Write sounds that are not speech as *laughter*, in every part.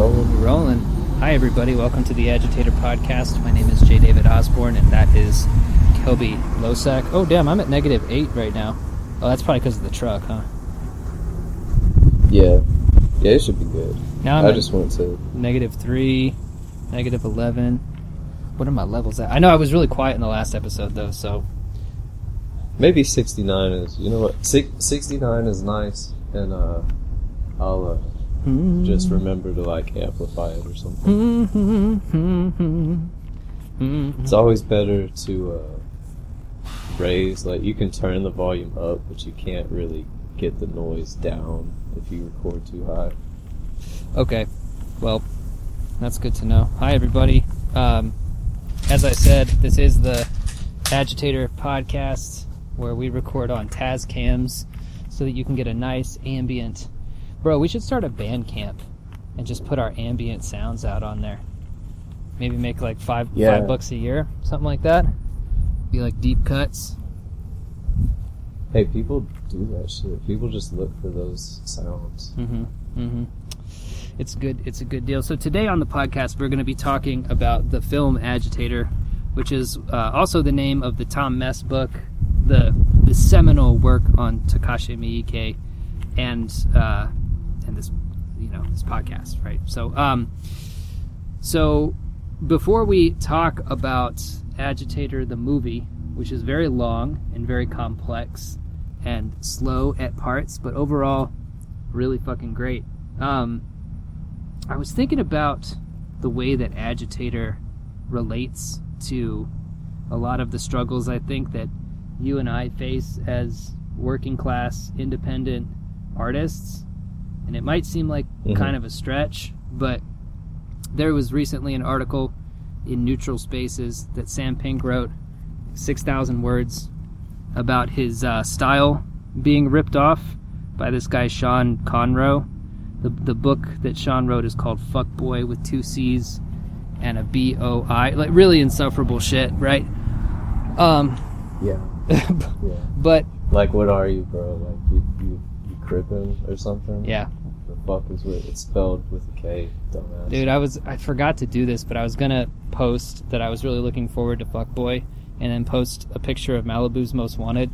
rolling. Rolling. Hi, everybody. Welcome to the Agitator Podcast. My name is J. David Osborne, and that is Kelby Losack. Oh, damn, I'm at negative eight right now. Oh, that's probably because of the truck, huh? Yeah. Yeah, it should be good. Now I'm I just went to. negative three, negative 11. What are my levels at? I know I was really quiet in the last episode, though, so. Maybe 69 is. You know what? Six, 69 is nice, and uh, I'll uh, just remember to, like, amplify it or something. It's always better to uh, raise, like, you can turn the volume up, but you can't really get the noise down if you record too high. Okay. Well, that's good to know. Hi, everybody. Um, as I said, this is the Agitator podcast where we record on Tascams so that you can get a nice ambient. Bro, we should start a Bandcamp and just put our ambient sounds out on there. Maybe make like five Yeah. five bucks a year, something like that. Be like deep cuts. Hey, people do that shit. People just look for those sounds. Mm-hmm. Mm-hmm. It's good. It's a good deal. So today on the podcast, we're going to be talking about the film Agitator, which is uh, also the name of the Tom Mes book, the the seminal work on Takashi Miike, and uh, and this you know this podcast, right? So um, so before we talk about Agitator the movie, which is very long and very complex and slow at parts, but overall really fucking great. Um, I was thinking about the way that Agitator relates to a lot of the struggles I think that you and I face as working class independent artists. And it might seem like Mhm. kind of a stretch, but there was recently an article in Neutral Spaces that Sam Pink wrote, 6,000 words, about his uh, style being ripped off by this guy Sean Conroe. The the book that Sean wrote is called Fuck Boy with two C's and a B O I. Like really insufferable shit, right? Um, Yeah. *laughs* Yeah. but Like, what are you, bro? Like, you, you, you crippin' or something? yeah, fuck is with It's spelled with a K, dumbass. dude, I was I forgot to do this, but I was gonna post that I was really looking forward to Fuck Boy, and then post a picture of Malibu's Most Wanted.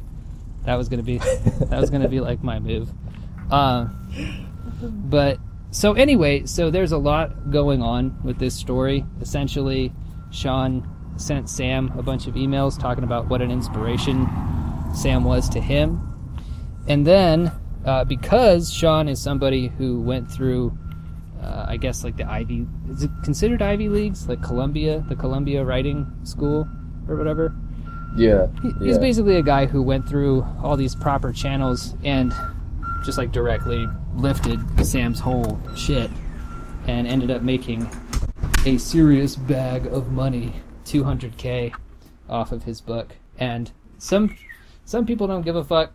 That was gonna be *laughs* that was gonna be like my move. Uh, but so anyway, so there's a lot going on with this story. Essentially, Sean sent Sam a bunch of emails talking about what an inspiration Sam was to him, and then uh, because Sean is somebody who went through, uh, I guess like the Ivy, is it considered Ivy leagues, like Columbia, the Columbia Writing School or whatever. Yeah. He- yeah. He's basically a guy who went through all these proper channels and just like directly lifted Sam's whole shit and ended up making a serious bag of money, 200k off of his book. And some some people don't give a fuck.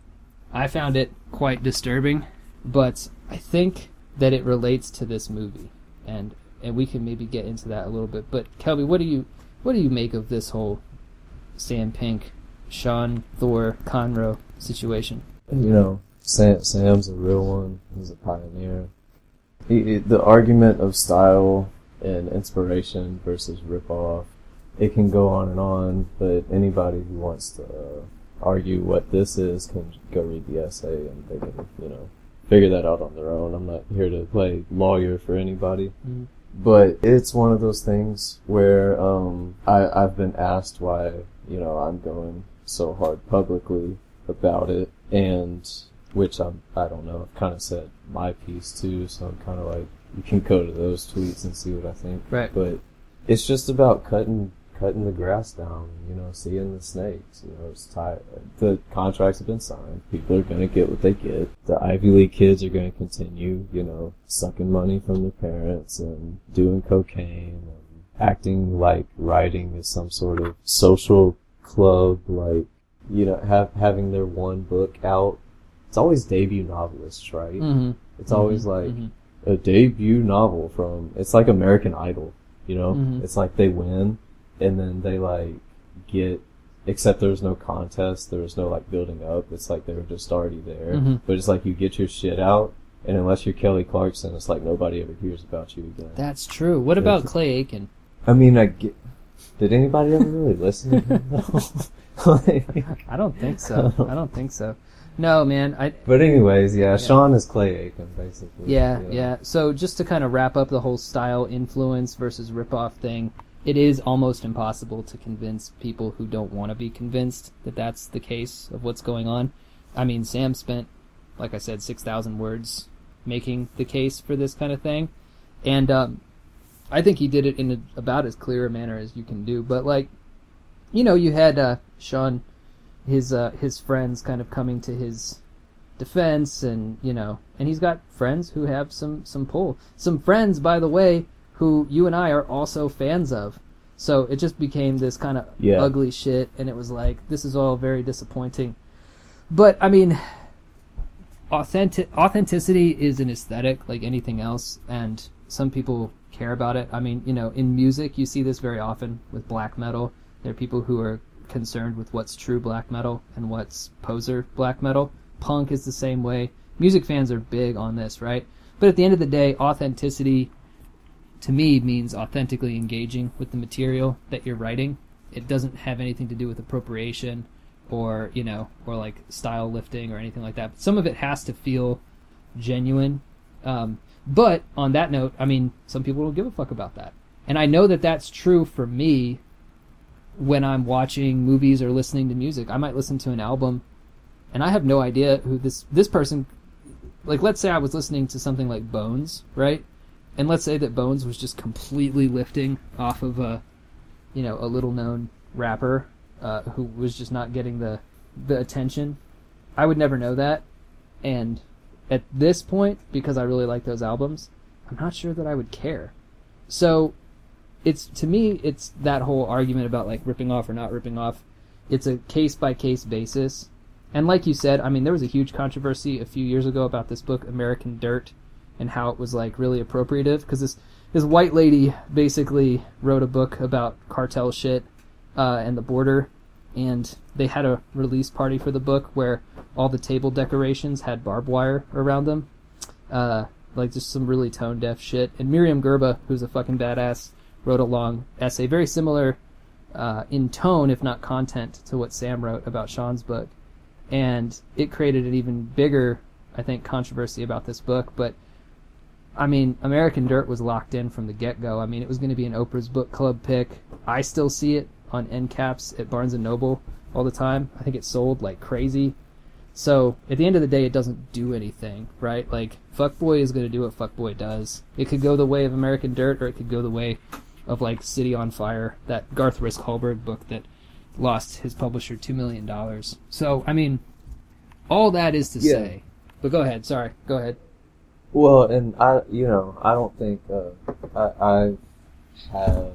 I found it quite disturbing, but I think that it relates to this movie. And and we can maybe get into that a little bit. But Kelby, what do you what do you make of this whole Sam Pink, Sean Thor Conroe situation. You know, Sam, Sam's a real one. He's a pioneer. He, he- the argument of style and inspiration versus ripoff, it can go on and on, but anybody who wants to uh, argue what this is can go read the essay and they can, you know, figure that out on their own. I'm not here to play lawyer for anybody. Mhm. But it's one of those things where um, I, I've been asked why, you know, I'm going so hard publicly about it, and which I'm, I don't know, I've kind of said my piece too, so I'm kind of like, you can go to those tweets and see what I think. Right. But it's just about cutting cutting the grass down, you know, seeing the snakes. You know, it's tired. The contracts have been signed. People are going to get what they get. The Ivy League kids are going to continue, you know, sucking money from their parents and doing cocaine and acting like writing is some sort of social club, like, you know, have, having their one book out. It's always debut novelists, right? Mm-hmm. It's always like, a debut novel from it's like American Idol, you know? Mhm. It's like they win and then they like get except there was no contest, there was no like building up. It's like they were just already there. Mhm. But it's like you get your shit out And unless you're Kelly Clarkson, it's like nobody ever hears about you again. That's true. What about Clay Aiken? I mean, I get. Did anybody ever really listen to him? Like- *laughs* I don't think so. I don't think so. No, man. I but anyways, yeah, Sean is Clay Aiken, basically. yeah, yeah. So just to kind of wrap up the whole style influence versus ripoff thing, it is almost impossible to convince people who don't want to be convinced that that's the case of what's going on. I mean, Sam spent, like I said, six thousand words making the case for this kind of thing, and um, I think he did it in a, about as clear a manner as you can do. But like, you know, you had uh, Sean, his uh, his friends kind of coming to his defense, and you know, and he's got friends who have some some pull. Some friends, by the way, who you and I are also fans of. So it just became this kind of Yeah. ugly shit, and it was like this is all very disappointing. But I mean, authentic authenticity is an aesthetic like anything else, and some people care about it. I mean, you know, in music, you see this very often with black metal. There are people who are concerned with what's true black metal and what's poser black metal. Punk is the same way. Music fans are big on this, right? But at the end of the day, authenticity to me means authentically engaging with the material that you're writing. It doesn't have anything to do with appropriation or, you know, or like style lifting or anything like that. But some of it has to feel genuine. Um, but on that note, I mean, some people don't give a fuck about that. And I know that that's true for me when I'm watching movies or listening to music. I might listen to an album and I have no idea who this this person like let's say I was listening to something like Bones, right? And let's say that Bones was just completely lifting off of a you know, a little known rapper uh, who was just not getting the the attention. I would never know that. And at this point, because I really like those albums, I'm not sure that I would care. So it's to me it's that whole argument about like ripping off or not ripping off. It's a case by case basis. And like you said, I mean there was a huge controversy a few years ago about this book American Dirt and how it was like really appropriative because this this white lady basically wrote a book about cartel shit uh, and the border and they had a release party for the book where all the table decorations had barbed wire around them uh, like just some really tone deaf shit. And Myriam Gurba, who's a fucking badass, wrote a long essay, very similar uh, in tone, if not content, to what Sam wrote about Sean's book. And it created an even bigger, I think, controversy about this book. But I mean, American Dirt was locked in from the get go. I mean, it was going to be an Oprah's book club pick. I still see it on end caps at Barnes and Noble all the time. I think it sold like crazy. So at the end of the day, it doesn't do anything, right? Like Fuckboy is going to do what Fuckboy does. It could go the way of American Dirt, or it could go the way of like City on Fire, that Garth Risk Hallberg book that lost his publisher two million dollars. So I mean, all that is to Yeah. say. But go ahead. Sorry. Go ahead. Well, and I, you know, I don't think uh, I, I've had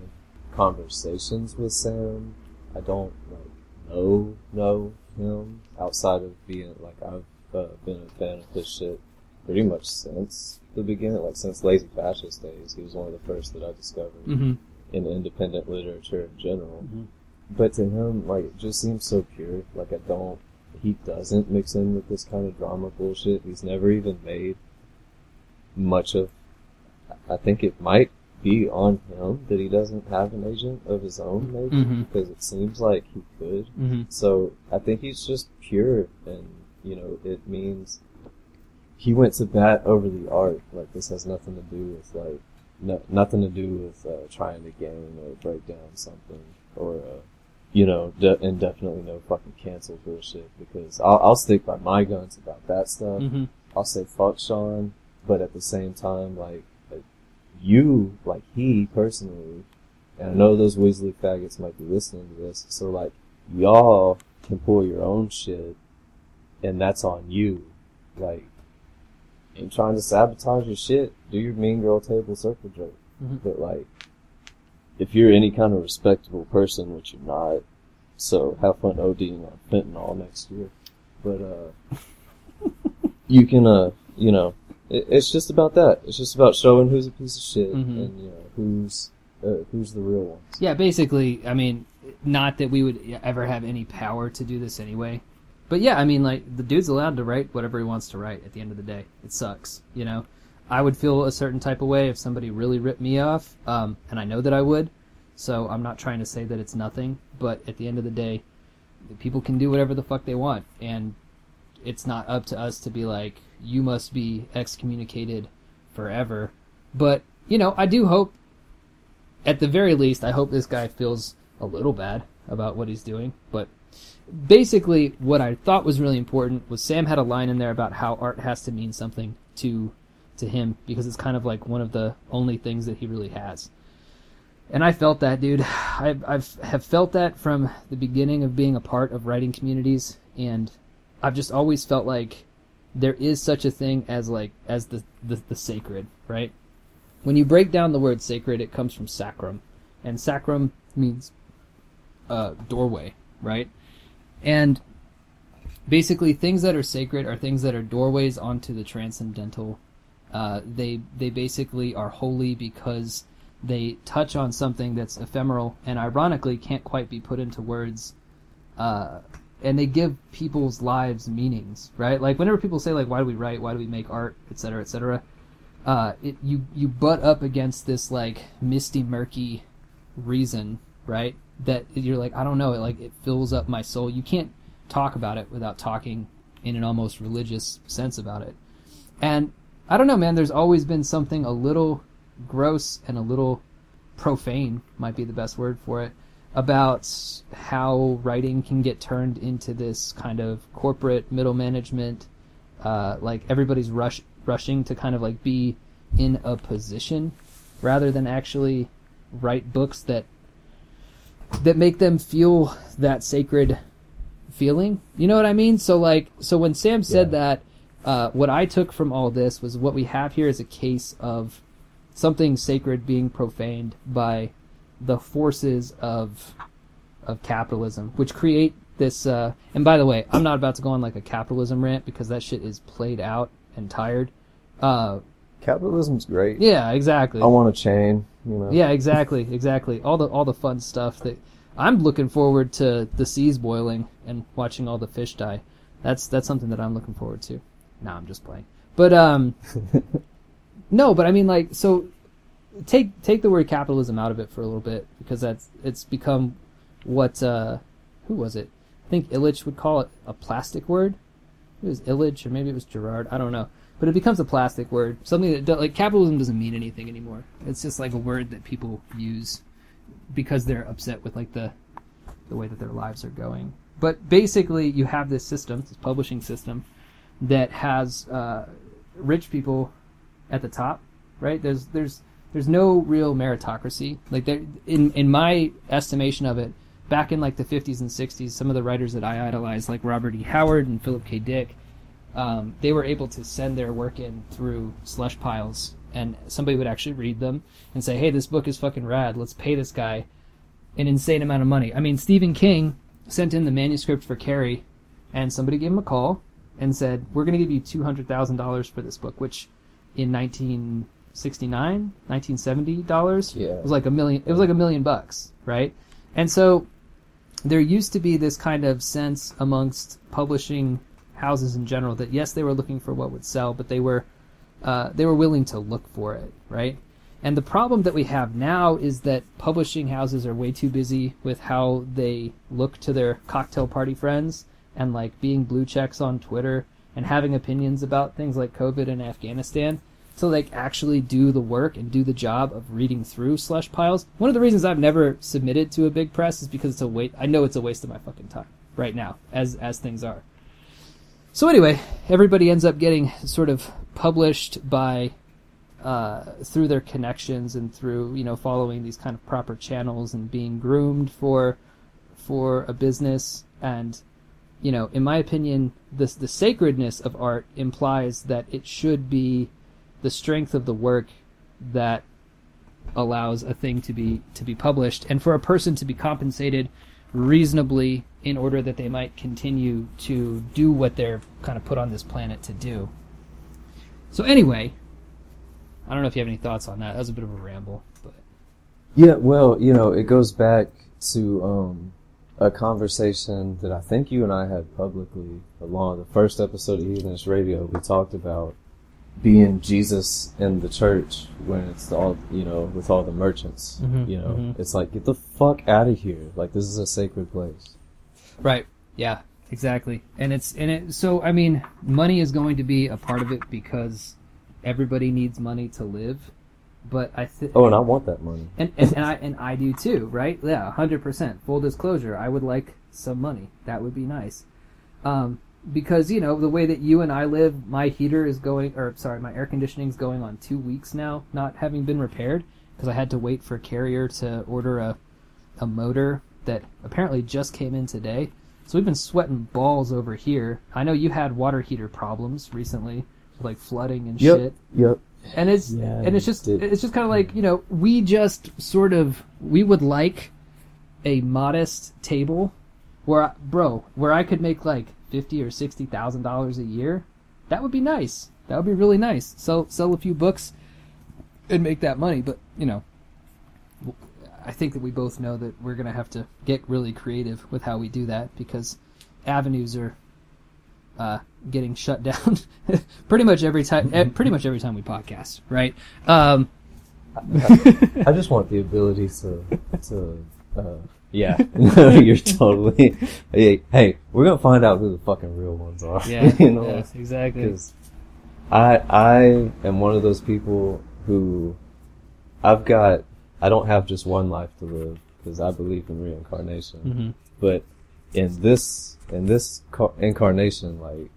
conversations with Sam. I don't like know know him outside of being like I've uh, been a fan of his shit pretty much since the beginning, like since Lazy Fascist days. He was one of the first that I discovered Mm-hmm. in independent literature in general. Mhm. But to him, like, it just seems so pure. Like, I don't, he doesn't mix in with this kind of drama bullshit. He's never even made much of, I think it might be on him that he doesn't have an agent of his own, maybe, Mhm. because it seems like he could. Mm-hmm. So I think he's just pure, and you know, it means he went to bat over the art. Like this has nothing to do with like no, nothing to do with uh, trying to gain or break down something or uh, you know, de- and definitely no fucking cancel bullshit because I'll, I'll stick by my guns about that stuff. Mm-hmm. I'll say fuck Sean, but at the same time, like, like you, like he personally, and I know those Weasley faggots might be listening to this, so like y'all can pull your own shit, and that's on you. Like, ain't trying to sabotage your shit. Do your mean girl table circle jerk, Mhm. but like, if you're any kind of respectable person, which you're not, so have fun ODing on fentanyl next year. But uh, *laughs* you can, uh, you know, it, it's just about that. It's just about showing who's a piece of shit Mhm. and you know who's uh, who's the real ones. Yeah, basically, I mean, not that we would ever have any power to do this anyway, but yeah, I mean, like the dude's allowed to write whatever he wants to write. At the end of the day, it sucks, you know. I would feel a certain type of way if somebody really ripped me off, um, and I know that I would. So I'm not trying to say that it's nothing, but at the end of the day, people can do whatever the fuck they want, and it's not up to us to be like, you must be excommunicated forever. But you know, I do hope, at the very least, I hope this guy feels a little bad about what he's doing. But basically, what I thought was really important was Sam had a line in there about how art has to mean something to to him because it's kind of like one of the only things that he really has. And I felt that, dude. *sighs* I've, I've have felt that from the beginning of being a part of writing communities, and I've just always felt like there is such a thing as like as the the, the sacred, right? When you break down the word sacred, it comes from sacrum, and sacrum means uh, doorway, right? And basically, things that are sacred are things that are doorways onto the transcendental. Uh, they they basically are holy because they touch on something that's ephemeral and ironically can't quite be put into words. Uh, and they give people's lives meanings, right? Like whenever people say like, "Why do we write? Why do we make art?" etc., etc. Uh, it, you you butt up against this like misty, murky reason, right? That you're like, I don't know, it like it fills up my soul. You can't talk about it without talking in an almost religious sense about it. And I don't know, man. There's always been something a little gross and a little profane, might be the best word for it, about how writing can get turned into this kind of corporate middle management. Uh, like everybody's rush rushing to kind of like be in a position rather than actually write books that that make them feel that sacred feeling. You know what I mean? So like so when Sam said Yeah. that uh, what I took from all this was what we have here is a case of something sacred being profaned by the forces of of capitalism, which create this. Uh, and by the way, I'm not about to go on like a capitalism rant because that shit is played out and tired. Uh, Capitalism's great. yeah, exactly. I want a chain. You know. Yeah, exactly, exactly. All the all the fun stuff that I'm looking forward to the seas boiling and watching all the fish die. That's that's something that I'm looking forward to. No, I'm just playing. But um *laughs* no, but I mean like so take take the word capitalism out of it for a little bit because that's it's become what uh who was it? I think Illich would call it a plastic word. It was Illich or maybe it was Girard. I don't know. But it becomes a plastic word. Something that like capitalism doesn't mean anything anymore. It's just like a word that people use because they're upset with like the the way that their lives are going. But basically, you have this system, this publishing system, that has uh, rich people at the top, right? There's there's there's no real meritocracy. Like there, in in my estimation of it, back in like the 50s and 60s, some of the writers that I idolized, like Robert E. Howard and Philip K. Dick, um, they were able to send their work in through slush piles, and somebody would actually read them and say, "Hey, this book is fucking rad. Let's pay this guy an insane amount of money." I mean, Stephen King sent in the manuscript for Carrie, and somebody gave him a call and said, "We're going to give you two hundred thousand dollars for this book," which in 1969, 1970 dollars Yeah. it was like a million. It was like a million bucks, right? And so there used to be this kind of sense amongst publishing houses in general that yes, they were looking for what would sell, but they were uh, they were willing to look for it, right? And the problem that we have now is that publishing houses are way too busy with how they look to their cocktail party friends and like being blue checks on Twitter and having opinions about things like COVID and Afghanistan to like actually do the work and do the job of reading through slush piles. One of the reasons I've never submitted to a big press is because it's a wait. I know it's a waste of my fucking time right now, as as things are. So anyway, everybody ends up getting sort of published by uh, through their connections and through you know following these kind of proper channels and being groomed for for a business and you know in my opinion this the sacredness of art implies that it should be the strength of the work that allows a thing to be to be published and for a person to be compensated reasonably in order that they might continue to do what they're kind of put on this planet to do. So anyway, I don't know if you have any thoughts on that. That was a bit of a ramble, but Yeah, well, you know, it goes back to um, a conversation that I think you and I had publicly along the first episode of Heathenish Radio. We talked about being Jesus in the church when it's all you know with all the merchants. Mhm, You know, mhm. it's like get the fuck out of here. Like this is a sacred place. Right. Yeah. Exactly. And it's and it. So I mean, money is going to be a part of it because everybody needs money to live. But I think. Oh, and I want that money. And, and, and I and I do too, right? Yeah, hundred percent. Full disclosure, I would like some money. That would be nice. Um, because you know the way that you and I live, my heater is going, or sorry, my air conditioning is going on two weeks now, not having been repaired because I had to wait for a Carrier to order a a motor that apparently just came in today. So we've been sweating balls over here. I know you had water heater problems recently, like flooding and shit Yep. and it's Yeah, and it's just did. it's just kind of like you know we just sort of we would like a modest table where I, bro where I could make like fifty or sixty thousand dollars a year that would be nice that would be really nice sell sell a few books and make that money but you know I think that we both know that we're gonna have to get really creative with how we do that because avenues are uh, getting shut *laughs* down pretty much every time. Pretty much every time we podcast, right? Um, I just want the ability to to uh, yeah. no, *laughs* You're totally hey, hey, we're gonna find out who the fucking real ones are. yeah, *laughs* you know, yes, exactly. because I I am one of those people who I've got I don't have just one life to live because I believe in reincarnation. hmm But in this in this car- incarnation, like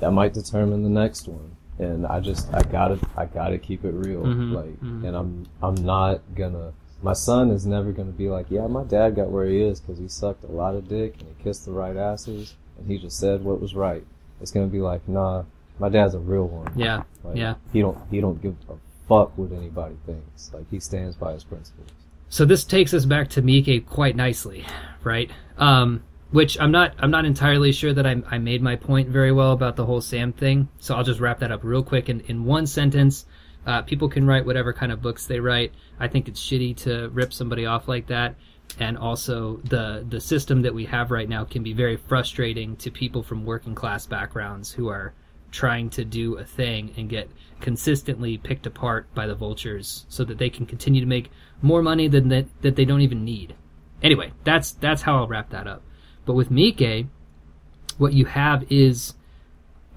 that might determine the next one. And I just I gotta I gotta keep it real. Mhm, Like, mhm. and I'm I'm not gonna. My son is never gonna be like, yeah, my dad got where he is because he sucked a lot of dick and he kissed the right asses and he just said what was right. It's gonna be like, nah, my dad's a real one. Yeah, Like, yeah. He don't he don't give a fuck what anybody thinks. Like he stands by his principles. So this takes us back to Mike quite nicely, right? Um, which I'm not I'm not entirely sure that I, I made my point very well about the whole Sam thing. So I'll just wrap that up real quick in, in one sentence. Uh, people can write whatever kind of books they write. I think it's shitty to rip somebody off like that. And also the the system that we have right now can be very frustrating to people from working class backgrounds who are trying to do a thing and get consistently picked apart by the vultures so that they can continue to make more money than that, that they don't even need. Anyway, that's that's how I'll wrap that up. But with Mike, what you have is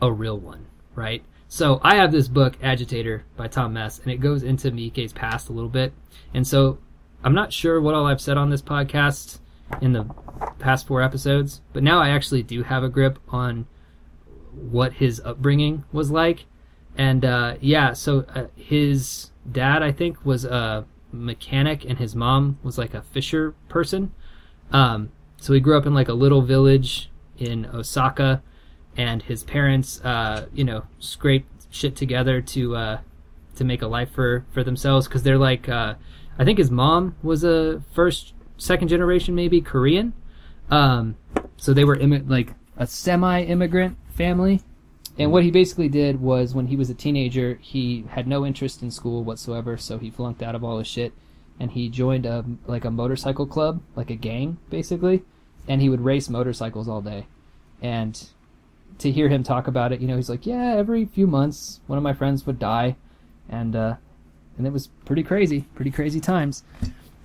a real one, right? So I have this book, Agitator, by Tom Mes, and it goes into Mike's past a little bit. And so I'm not sure what all I've said on this podcast in the past four episodes, but now I actually do have a grip on what his upbringing was like. And uh, yeah, so uh, his dad, I think, was a mechanic, and his mom was like a fisher person. Um, so he grew up in like a little village in Osaka, and his parents, uh, you know, scraped shit together to uh, to make a life for for themselves because they're like, uh, I think his mom was a first, second generation, maybe Korean. Um, so they were immi- like a semi-immigrant family. And what he basically did was, when he was a teenager, he had no interest in school whatsoever, so he flunked out of all his shit, and he joined a like a motorcycle club, like a gang, basically, and he would race motorcycles all day. And to hear him talk about it, you know, he's like, yeah, every few months, one of my friends would die, and uh, and it was pretty crazy, pretty crazy times.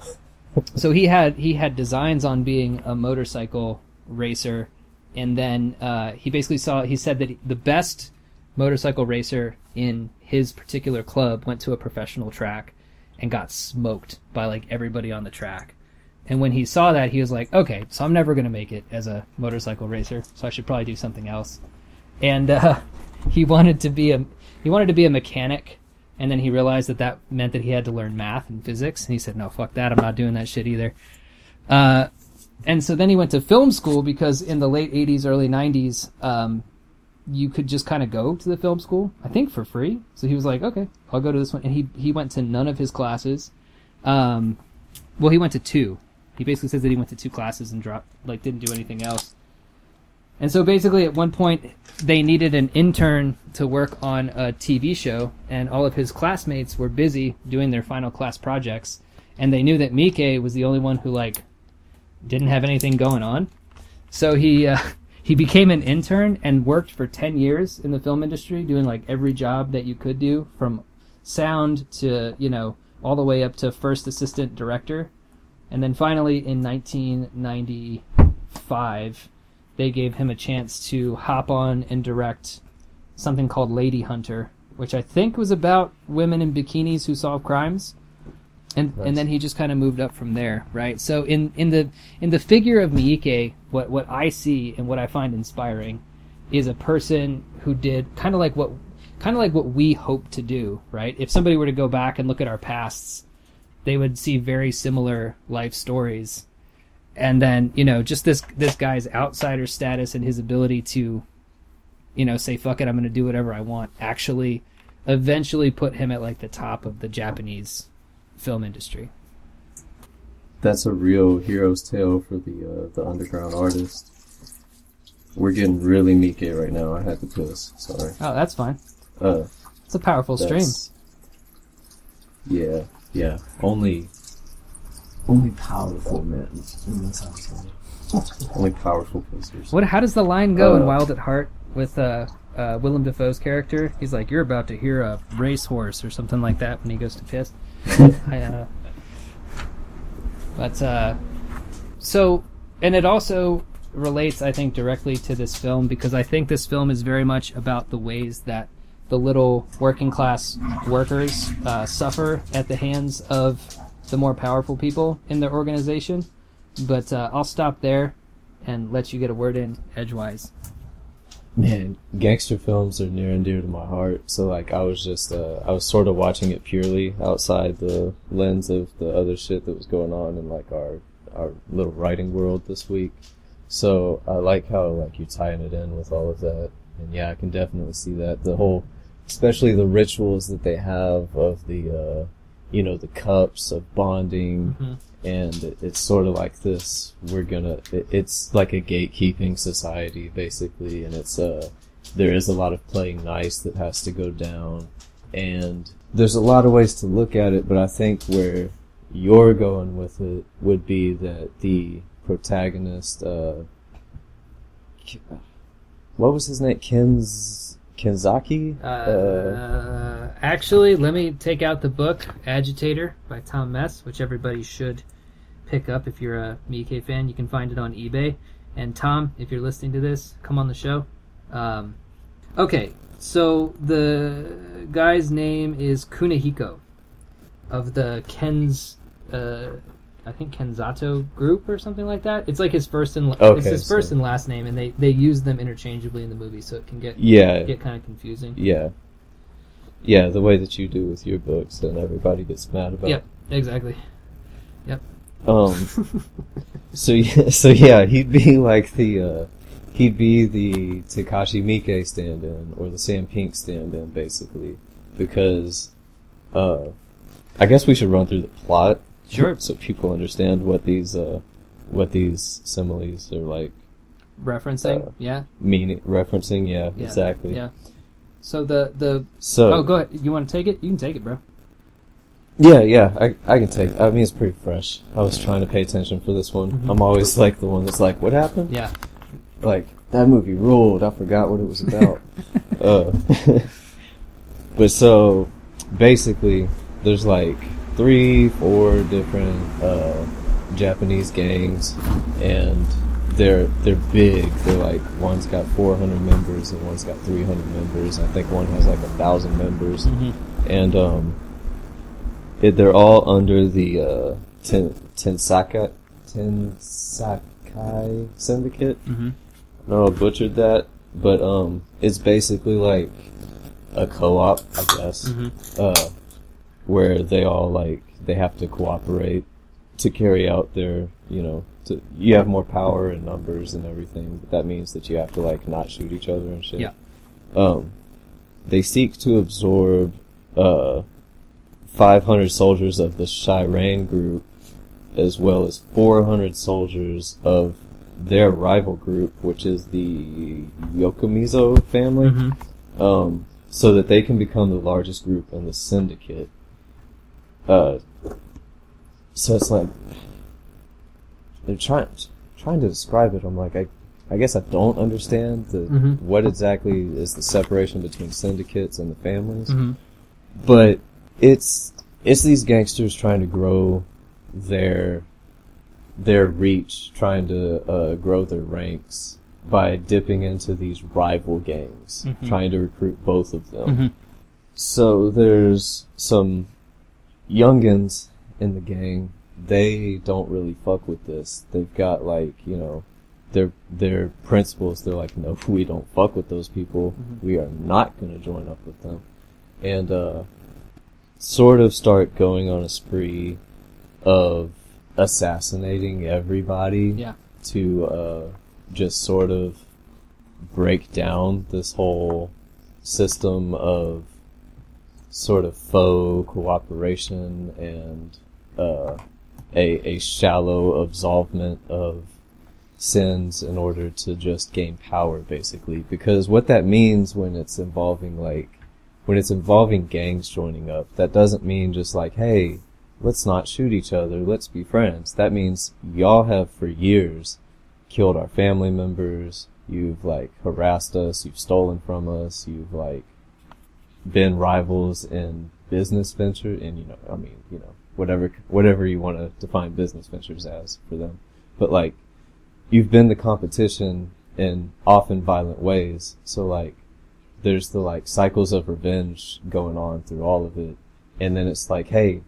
*laughs* so he had he had designs on being a motorcycle racer. And then uh, he basically saw he said that the best motorcycle racer in his particular club went to a professional track and got smoked by like everybody on the track and when he saw that he was like okay so i'm never going to make it as a motorcycle racer so i should probably do something else. And uh, *laughs* he wanted to be a he wanted to be a mechanic and then he realized that that meant that he had to learn math and physics and he said no fuck that i'm not doing that shit either. Uh, and so then he went to film school because in the late 80s early 90s um, you could just kind of go to the film school i think for free. So he was like okay i'll go to this one. And he, he went to none of his classes. Um, well he went to two he basically says that he went to two classes and dropped like didn't do anything else. And so basically at one point they needed an intern to work on a tv show and all of his classmates were busy doing their final class projects and they knew that mike was the only one who like didn't have anything going on, so he uh, *laughs* he became an intern and worked for ten years in the film industry, doing like every job that you could do, from sound to you know all the way up to first assistant director, and then finally in 1995, they gave him a chance to hop on and direct something called Lady Hunter, which I think was about women in bikinis who solve crimes. And Nice. and then he just kind of moved up from there, right? So in, in the in the figure of Miike, what what I see and what I find inspiring is a person who did kind of like what kind of like what we hope to do, right? If somebody were to go back and look at our pasts, they would see very similar life stories. And then, you know, just this this guy's outsider status and his ability to you know, say fuck it, I'm going to do whatever I want, actually eventually put him at like the top of the Japanese film industry. That's a real hero's tale for the uh, the underground artist. We're getting really Mike right now. I had to piss. Sorry. Oh, that's fine. Uh, It's a powerful stream. Yeah, yeah. Only, only powerful men in this household. Only powerful posters. What? How does the line go in Uh, Wild at Heart with uh, uh, Willem Dafoe's character? He's like, "You're about to hear a racehorse" or something like that when he goes to piss. *laughs* I, uh, but uh, so, and it also relates, I think, directly to this film because I think this film is very much about the ways that the little working class workers uh, suffer at the hands of the more powerful people in their organization. But uh, I'll stop there and let you get a word in edgewise. Man, gangster films are near and dear to my heart. So like, I was just, uh, I was sort of watching it purely outside the lens of the other shit that was going on in like our our little writing world this week. So I like how like you're tying it in with all of that, and yeah, I can definitely see that the whole, especially the rituals that they have of the, uh, you know, the cups of bonding, Mhm. and it- it's sort of like this. We're gonna, it, it's like a gatekeeping society basically, and it's uh, there is a lot of playing nice that has to go down, and there's a lot of ways to look at it, but I think where you're going with it would be that the protagonist, uh, what was his name? Kenz Kenzaki. Uh, actually, let me take out the book Agitator by Tom Mes, which everybody should pick up if you're a Miike fan. You can find it on eBay. And Tom, if you're listening to this, come on the show. Um, okay, so the guy's name is Kunihiko of the Ken's, uh, I think Kenzato group or something like that. It's like his first and it's Okay, his first and last name, and they they use them interchangeably in the movie, so it can get yeah, get kind of confusing. yeah, yeah. The way that you do with your books, and everybody gets mad about. Yep, exactly. Yep. Um. *laughs* so *laughs* yeah, so yeah, he'd be like the, uh, he'd be the Takashi Miike stand-in or the Sam Pink stand-in, basically, because, uh, I guess we should run through the plot, Sure. so people understand what these, uh, what these similes are like Referencing, Uh, yeah, meaning referencing. Yeah, yeah, exactly. Yeah. So the the So oh, go ahead. You want to take it? You can take it, bro. Yeah, yeah, I, I can take. I mean, it's pretty fresh. I was trying to pay attention for this one. Mhm. I'm always like the one that's like, "What happened?" Yeah. Like that movie ruled. I forgot what it was about. *laughs* uh, *laughs* but so basically, there's like three, four different uh, Japanese gangs, and they're they're big. They're like one's got 400 members and one's got 300 members. I think one has like a thousand members Mm-hmm. and um, it, they're all under the uh, Ten, Tensaka Tensakai Syndicate. Mm-hmm. Know I butchered that, but um, it's basically like a co-op, I guess, Mm-hmm. uh, where they all like they have to cooperate to carry out their, you know, to, you have more power and numbers and everything. But that means that you have to like not shoot each other and shit. Yeah. Um, they seek to absorb uh, 500 soldiers of the Shiran group, as well as 400 soldiers of their rival group, which is the Yokomizo family, Mm-hmm. um, so that they can become the largest group in the syndicate. Uh, so it's like they're trying trying to describe it. I'm like, I, I guess I don't understand the Mhm. what exactly is the separation between syndicates and the families. hmm But it's it's these gangsters trying to grow their their reach, trying to uh, grow their ranks by dipping into these rival gangs, Mhm. trying to recruit both of them. hmm So there's some youngins in the gang. They don't really fuck with this. They've got like you know their their principles. They're like, no, we don't fuck with those people. Mhm. We are not going to join up with them, and uh, sort of start going on a spree of assassinating everybody Yeah. to uh, just sort of break down this whole system of sort of faux cooperation and uh, a a shallow absolvement of sins in order to just gain power, basically. Because what that means when it's involving like when it's involving gangs joining up, that doesn't mean just like, hey, let's not shoot each other, let's be friends. That means y'all have for years killed our family members, you've like harassed us, you've stolen from us, you've like been rivals in business venture and you know, I mean, you know, whatever whatever you want to define business ventures as for them. But like you've been the competition in often violent ways. So like there's the like cycles of revenge going on through all of it. And then it's like, hey,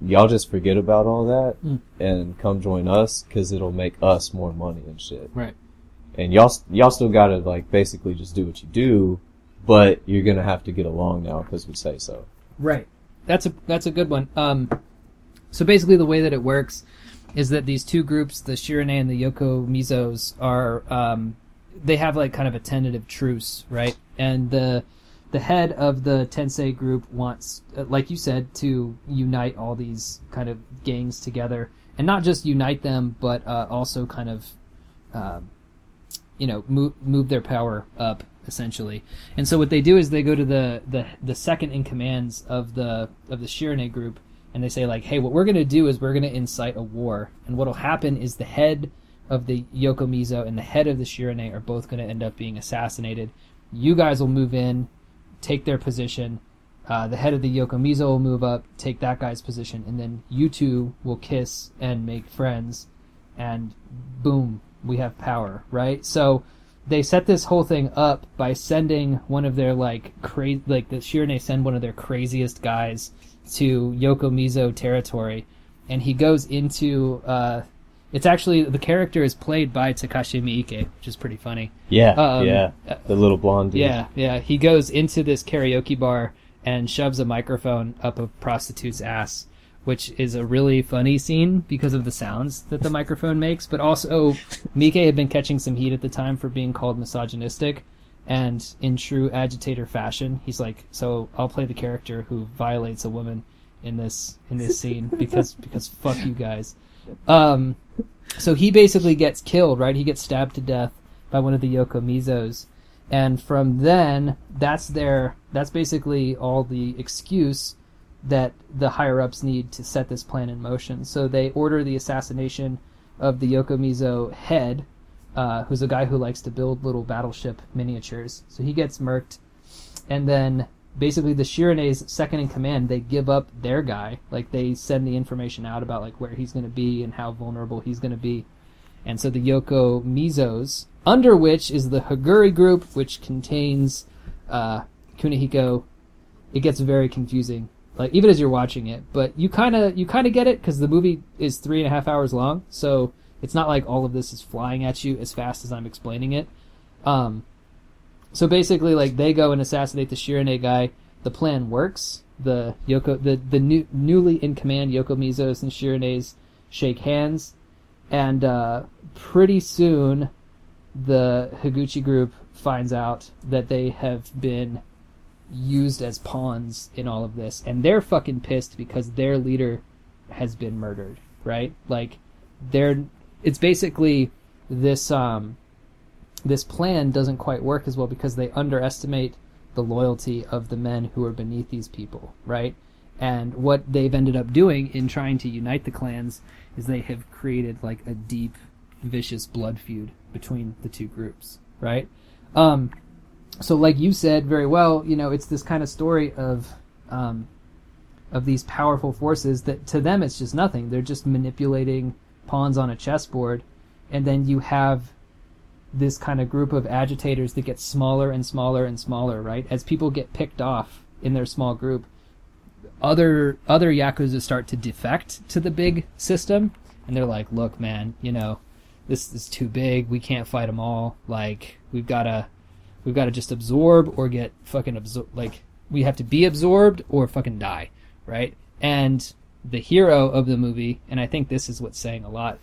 y'all just forget about all that Mm. and come join us because it'll make us more money and shit. Right. And y'all, y'all still gotta like basically just do what you do, but you're gonna have to get along now because we say so. Right. That's a that's a good one. Um, so basically, the way that it works is that these two groups, the Shirane and the Yoko Mizos, are um, they have like kind of a tentative truce, right? And the the head of the Tensei group wants, uh, like you said, to unite all these kind of gangs together, and not just unite them, but uh, also kind of, um, you know, move move their power up essentially. And so what they do is they go to the the, the second in commands of the of the Shirane group, and they say like, hey, what we're gonna do is we're gonna incite a war, and what'll happen is the head of the Yoko Mizo and the head of the Shirane are both gonna end up being assassinated. You guys will move in, take their position. Uh, the head of the Yoko Mizo will move up, take that guy's position, and then you two will kiss and make friends, and boom, we have power, right? So they set this whole thing up by sending one of their like crazy, like the Shirane send one of their craziest guys to Yoko Mizo territory, and he goes into. Uh, it's actually the character is played by Takashi Miike, which is pretty funny. Yeah, Um, yeah. The little blonde dude. Yeah, yeah. He goes into this karaoke bar and shoves a microphone up a prostitute's ass, which is a really funny scene because of the sounds that the microphone makes. But also, Mike had been catching some heat at the time for being called misogynistic. And in true agitator fashion, he's like, "So I'll play the character who violates a woman in this in this scene because *laughs* because fuck you guys." Um, so he basically gets killed, right? He gets stabbed to death by one of the Yoko Mizos. And from then, that's their that's basically all the excuse that the higher ups need to set this plan in motion. So they order the assassination of the Yokomizo head, uh, who's a guy who likes to build little battleship miniatures. So he gets murked, and then basically the Shirane's second in command, they give up their guy. Like they send the information out about like where he's going to be and how vulnerable he's going to be. And so the Yoko Mizos, under which is the Haguri group, which contains uh, Kunihiko. It gets very confusing, like even as you're watching it. But you kind of you kind of get it because the movie is three and a half hours long, so it's not like all of this is flying at you as fast as I'm explaining it. Um, so basically, like they go and assassinate the Shirane guy. The plan works. The Yoko, the the new, newly in command Yoko Mizos and Shiranes shake hands, and uh, pretty soon, the Higuchi group finds out that they have been used as pawns in all of this, and they're fucking pissed because their leader has been murdered. Right? Like, they're. It's basically this um this plan doesn't quite work as well because they underestimate the loyalty of the men who are beneath these people, right? And what they've ended up doing in trying to unite the clans is they have created like a deep, vicious blood feud between the two groups, right? Um, so, like you said very well, you know, it's this kind of story of um, of these powerful forces that to them it's just nothing. They're just manipulating pawns on a chessboard, and then you have this kind of group of agitators that get smaller and smaller and smaller, right? As people get picked off in their small group, other other yakuza start to defect to the big system, and they're like, "Look, man, you know, this is too big. We can't fight them all. Like, we've gotta, we've gotta just absorb or get fucking absorbed. Like, we have to be absorbed or fucking die, right?" And the hero of the movie, and I think this is what's saying a lot.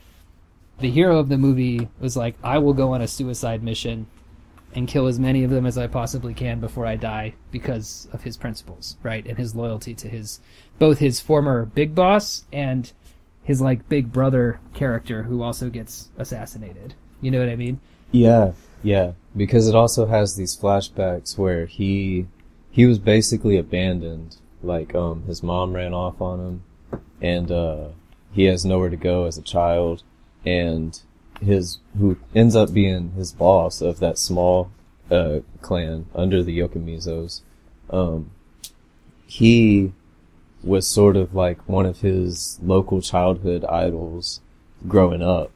The hero of the movie was like, "I will go on a suicide mission and kill as many of them as I possibly can before I die because of his principles, right? And his loyalty to his both his former big boss and his like big brother character who also gets assassinated. You know what I mean? Yeah, yeah. Because it also has these flashbacks where he he was basically abandoned. Like um his mom ran off on him and uh he has nowhere to go as a child and his who ends up being his boss of that small uh clan under the Yokomizos um he was sort of like one of his local childhood idols growing up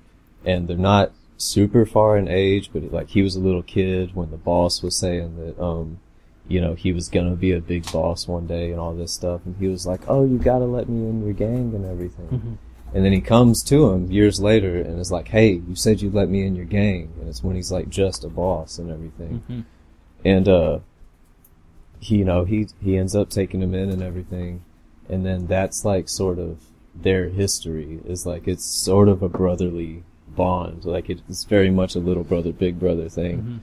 and they're not super far in age but like he was a little kid when the boss was saying that um you know he was gonna be a big boss one day and all this stuff and he was like oh you gotta let me in your gang and everything and then he comes to him years later and is like, "Hey, you said you'd let me in your gang." And it's when he's like just a boss and everything. Mhm. And uh, he, you know, he he ends up taking him in and everything. And then that's like sort of their history is like it's sort of a brotherly bond. Like it's very much a little brother, big brother thing. Mhm.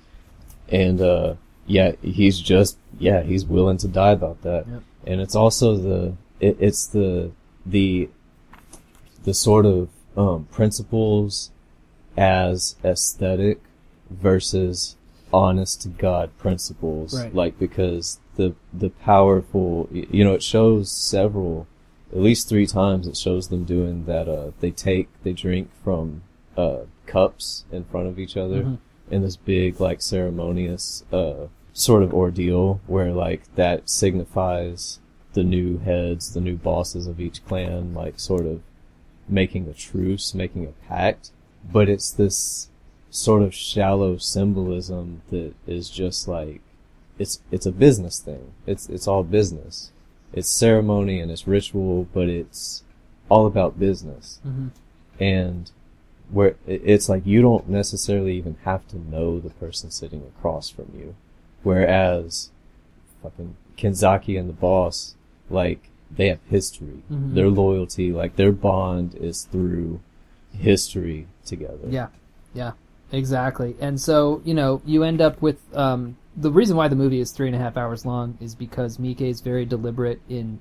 And uh, yeah, he's just yeah, he's willing to die about that. Yep. And it's also the it, it's the the the sort of um, principles as aesthetic versus honest to God principles. Right. Like because the the powerful, you know, it shows several, at least three times it shows them doing that. Uh, they take they drink from uh, cups in front of each other Mhm. in this big like ceremonious uh, sort of ordeal where like that signifies the new heads, the new bosses of each clan, like sort of making a truce, making a pact. But it's this sort of shallow symbolism that is just like it's it's a business thing. It's it's all business. It's ceremony and it's ritual, but it's all about business. Mhm. And where it's like you don't necessarily even have to know the person sitting across from you. Whereas fucking Kenzaki and the boss, like they have history. Mhm. Their loyalty, like their bond is through history together. Yeah, yeah, exactly. And so you know, you end up with um, the reason why the movie is three and a half hours long is because Mike is very deliberate in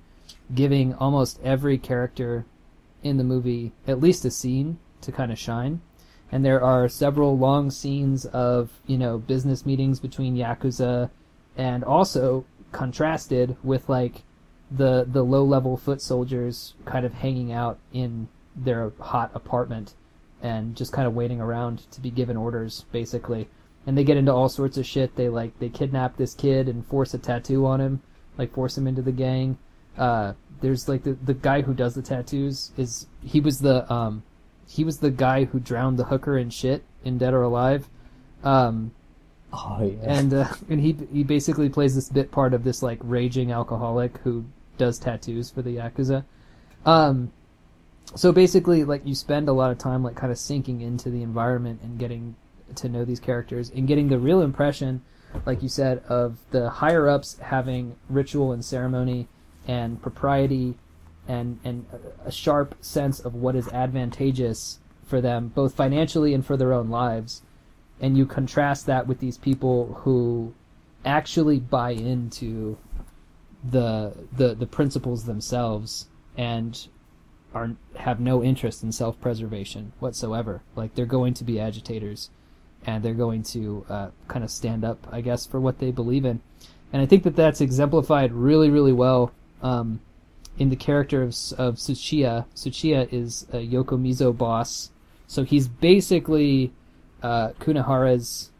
giving almost every character in the movie at least a scene to kind of shine. And there are several long scenes of you know business meetings between yakuza, and also contrasted with like the the low level foot soldiers kind of hanging out in their hot apartment and just kind of waiting around to be given orders basically. And they get into all sorts of shit. They like they kidnap this kid and force a tattoo on him like force him into the gang. Uh there's like the the guy who does the tattoos is he was the um he was the guy who drowned the hooker in shit in dead or alive um Oh yeah. and uh, and he he basically plays this bit part of this like raging alcoholic who does tattoos for the yakuza. Um, so basically, like you spend a lot of time like kind of sinking into the environment and getting to know these characters and getting the real impression, like you said, of the higher ups having ritual and ceremony and propriety and and a- sharp sense of what is advantageous for them both financially and for their own lives. And you contrast that with these people who actually buy into the the the principles themselves and are have no interest in self-preservation whatsoever. Like they're going to be agitators and they're going to uh, kind of stand up i guess for what they believe in. And i think that that's exemplified really really well um, in the character of of Tsuchiya. Tsuchiya is a Yokomizo boss, so he's basically uh, Kunihara's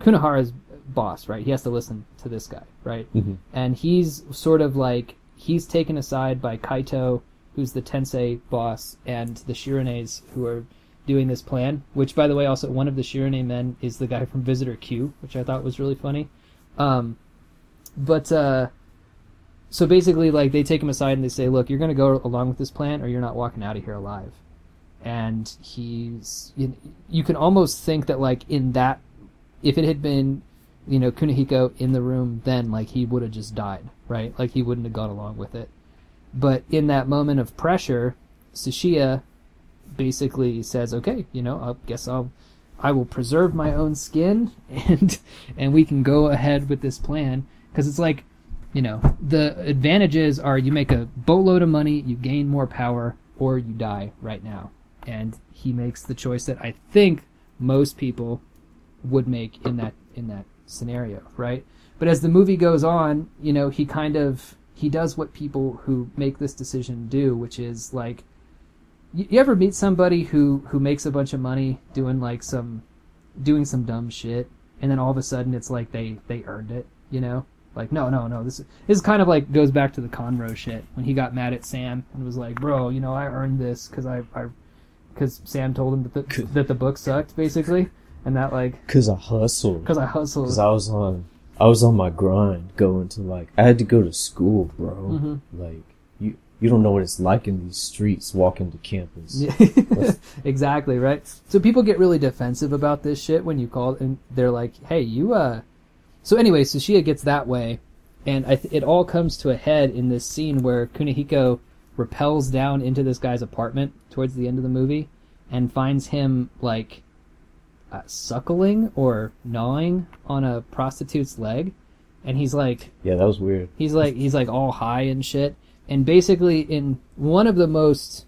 Kunihara's boss, right? He has to listen to this guy, right? Mhm. And he's sort of like he's taken aside by Kaito, who's the Tensei boss, and the Shiranes who are doing this plan. Which, by the way, also one of the Shirane men is the guy from Visitor Q, which I thought was really funny. Um, but uh, so basically, like they take him aside and they say, "Look, you're going to go along with this plan, or you're not walking out of here alive." And he's, you, you can almost think that like in that, if it had been, you know, Kunihiko in the room, then like he would have just died, right? Like he wouldn't have gone along with it. But in that moment of pressure, Tsuchiya basically says, "Okay, you know, I guess I'll, I will preserve my own skin, *laughs* and and we can go ahead with this plan." Because it's like, you know, the advantages are you make a boatload of money, you gain more power, or you die right now. And he makes the choice that I think most people would make in that in that scenario, right? But as the movie goes on, you know, he kind of he does what people who make this decision do, which is like you, ever meet somebody who who makes a bunch of money doing like some doing some dumb shit and then all of a sudden it's like they they earned it, you know? Like no, no, no. This this kind of like goes back to the Conroy shit when he got mad at Sam and was like, "Bro, you know, I earned this cuz I I cuz Sam told him that the, that the book sucked basically." And that like Cause I hustled. cuz I hustled. Cause I was on, I was on my grind going to like, I had to go to school, bro. Mhm. Like, you, you don't know what it's like in these streets walking to campus. Yeah. *laughs* exactly right. So people get really defensive about this shit when you call and they're like, "Hey, you." uh So anyway, Tsuchiya gets that way, and I th- it all comes to a head in this scene where Kunihiko repels down into this guy's apartment towards the end of the movie and finds him like uh, suckling or gnawing on a prostitute's leg, and he's like, Yeah, that was weird. He's like he's like all high and shit. And basically in one of the most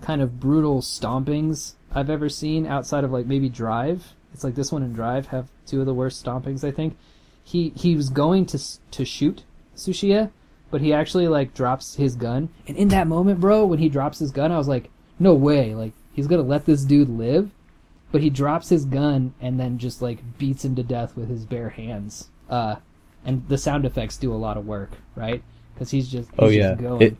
kind of brutal stompings I've ever seen outside of like maybe Drive. It's like this one and Drive have two of the worst stompings I think. He he was going to to shoot Tsuchiya, but he actually like drops his gun. And in that moment, bro, when he drops his gun, I was like, no way, like he's going to let this dude live. But he drops his gun and then just like beats him to death with his bare hands. Uh and the sound effects do a lot of work, right? Because he's just he's Oh just yeah, going. it.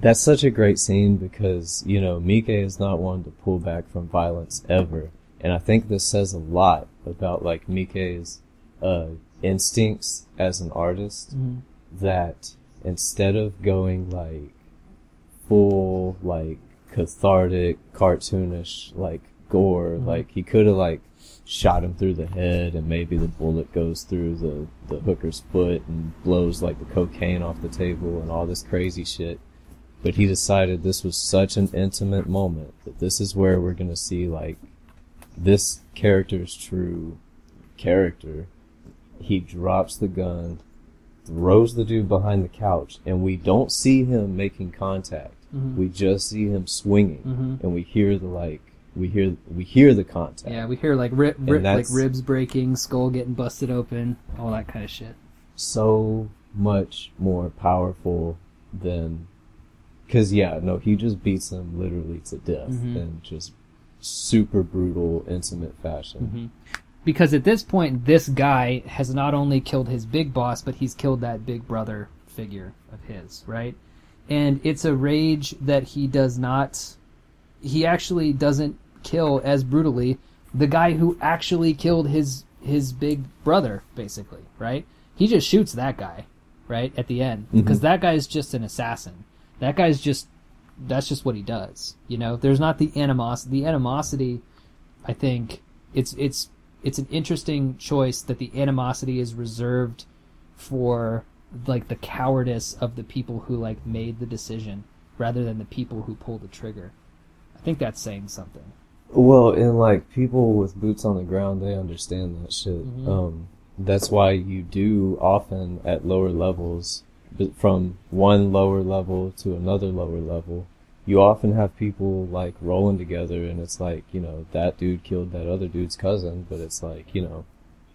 That's such a great scene because you know Mike is not one to pull back from violence ever, and I think this says a lot about like Mike's uh, instincts as an artist. Mhm. That instead of going like full like cathartic, cartoonish like gore, Mhm. like he could have like shot him through the head and maybe the bullet goes through the, the hooker's foot and blows like the cocaine off the table and all this crazy shit. But he decided this was such an intimate moment that this is where we're gonna see like this character's true character. He drops the gun, throws the dude behind the couch, and we don't see him making contact. Mhm. We just see him swinging, Mhm. and we hear the like we hear we hear the contact. Yeah, we hear like rip, And rip like ribs breaking, skull getting busted open, all that kind of shit. so much more powerful than because yeah no he just beats him literally to death Mhm. in just super brutal intimate fashion Because at this point, this guy has not only killed his big boss, but he's killed that big brother figure of his, right? And it's a rage that he does not. He actually doesn't kill as brutally the guy who actually killed his his big brother, basically, right? He just shoots that guy, right at the end, because Mhm. that guy's just an assassin. That guy's just that's just what he does. You know, there's not the animosity. The animosity, I think, it's it's it's an interesting choice that the animosity is reserved for like the cowardice of the people who like made the decision rather than the people who pulled the trigger. I think that's saying something. well and like people with boots on the ground they understand that shit Mhm. um that's why you do often at lower levels from one lower level to another lower level you often have people like rolling together and it's like you know that dude killed that other dude's cousin but it's like you know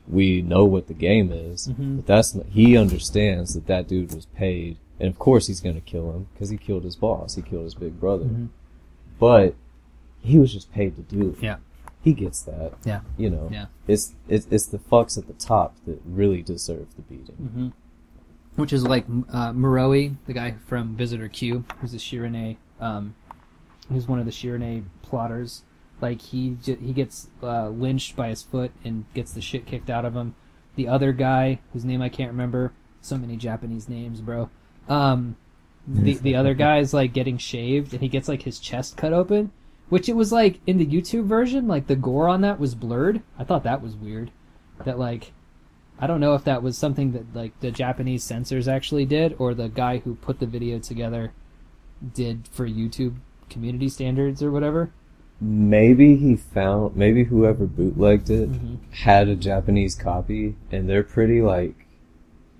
we know what the game is Mhm. but that's not, he understands that that dude was paid and of course he's going to kill him because he killed his boss. He killed his big brother. Mhm. But he was just paid to do it. Yeah. He gets that. Yeah. You know. Yeah. It's it's it's the fucks at the top that really deserve the beating. hmm Which is like uh, Muroi, the guy from Visitor Q, who's a Shirane, um, who's one of the Shirane plotters. Like he j- he gets uh, lynched by his foot and gets the shit kicked out of him. The other guy, whose name I can't remember, so many Japanese names, bro. Um, the the *laughs* other guy is like getting shaved and he gets like his chest cut open, which it was like in the YouTube version, like the gore on that was blurred. I thought that was weird. That like I don't know if that was something that like the Japanese censors actually did or the guy who put the video together did for YouTube community standards or whatever. Maybe he found maybe whoever bootlegged it Mhm. had a Japanese copy, and they're pretty like,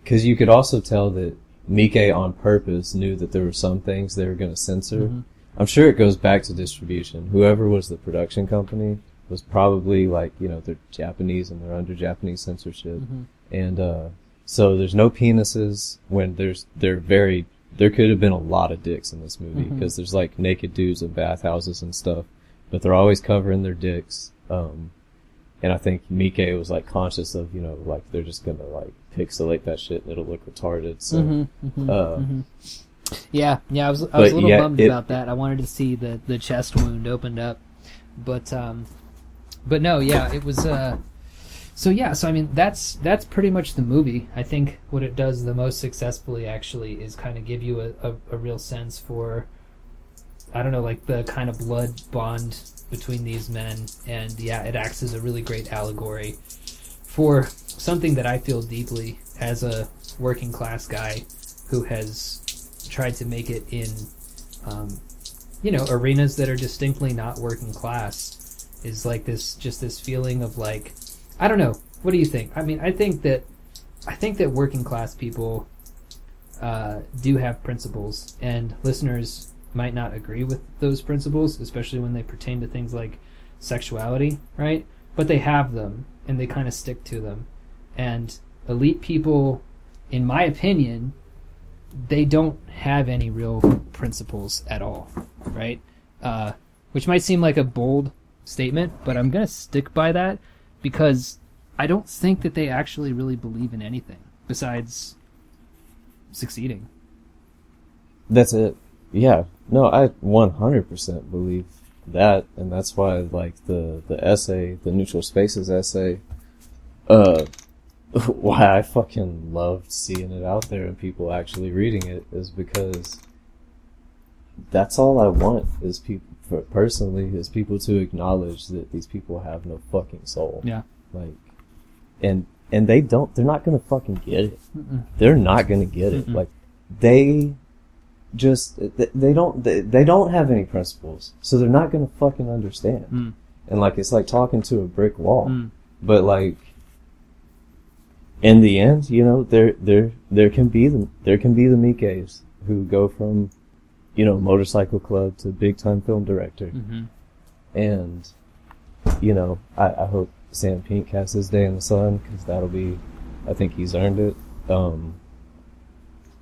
because you could also tell that Mike on purpose knew that there were some things they were going to censor. Mhm. I'm sure it goes back to distribution. Whoever was the production company was probably like, you know, they're Japanese and they're under Japanese censorship. Mhm. And, uh, so there's no penises when there's, they're very, there could have been a lot of dicks in this movie because there's like naked dudes in bathhouses and stuff, but they're always covering their dicks. Um, and I think Mike was like conscious of, you know, like they're just gonna like pixelate that shit and it'll look retarded. So, Mhm, mhm, uh, mhm. Yeah, yeah, I was I was a little yeah, bummed it- about that. I wanted to see the the chest wound opened up, but um, but no, yeah, it was uh, so yeah, so I mean that's that's pretty much the movie. I think what it does the most successfully actually is kind of give you a, a, a real sense for I don't know, like the kind of blood bond between these men, and yeah, it acts as a really great allegory for something that I feel deeply as a working class guy who has tried to make it in, um, you know, arenas that are distinctly not working class. Is like this, just this feeling of like, I don't know. What do you think? I mean, I think that, I think that working class people uh, do have principles, and listeners might not agree with those principles, especially when they pertain to things like sexuality, right? But they have them, and they kind of stick to them. And elite people, in my opinion, they don't have any real principles at all, right? Uh, which might seem like a bold statement, but I'm gonna stick by that because I don't think that they actually really believe in anything besides succeeding. That's it. Yeah. No, I 100% believe that, and that's why, like, the, the essay, the neutral spaces essay, uh, *laughs* why I fucking loved seeing it out there and people actually reading it is because that's all I want is people, for personally, is people to acknowledge that these people have no fucking soul. Yeah. Like, and, and they don't, they're not gonna fucking get it Mm-mm. they're not to get it. Mm-mm. Like they just they, they don't they, they don't have any principles, so they're not to fucking understand. Mm. And like it's like talking to a brick wall. Mm. But like in the end, you know, there there there can be the there can be the Mikes who go from you know motorcycle club to big time film director, Mm-hmm. and you know I, I hope Sam Pink has his day in the sun because that'll be I think he's earned it. Um,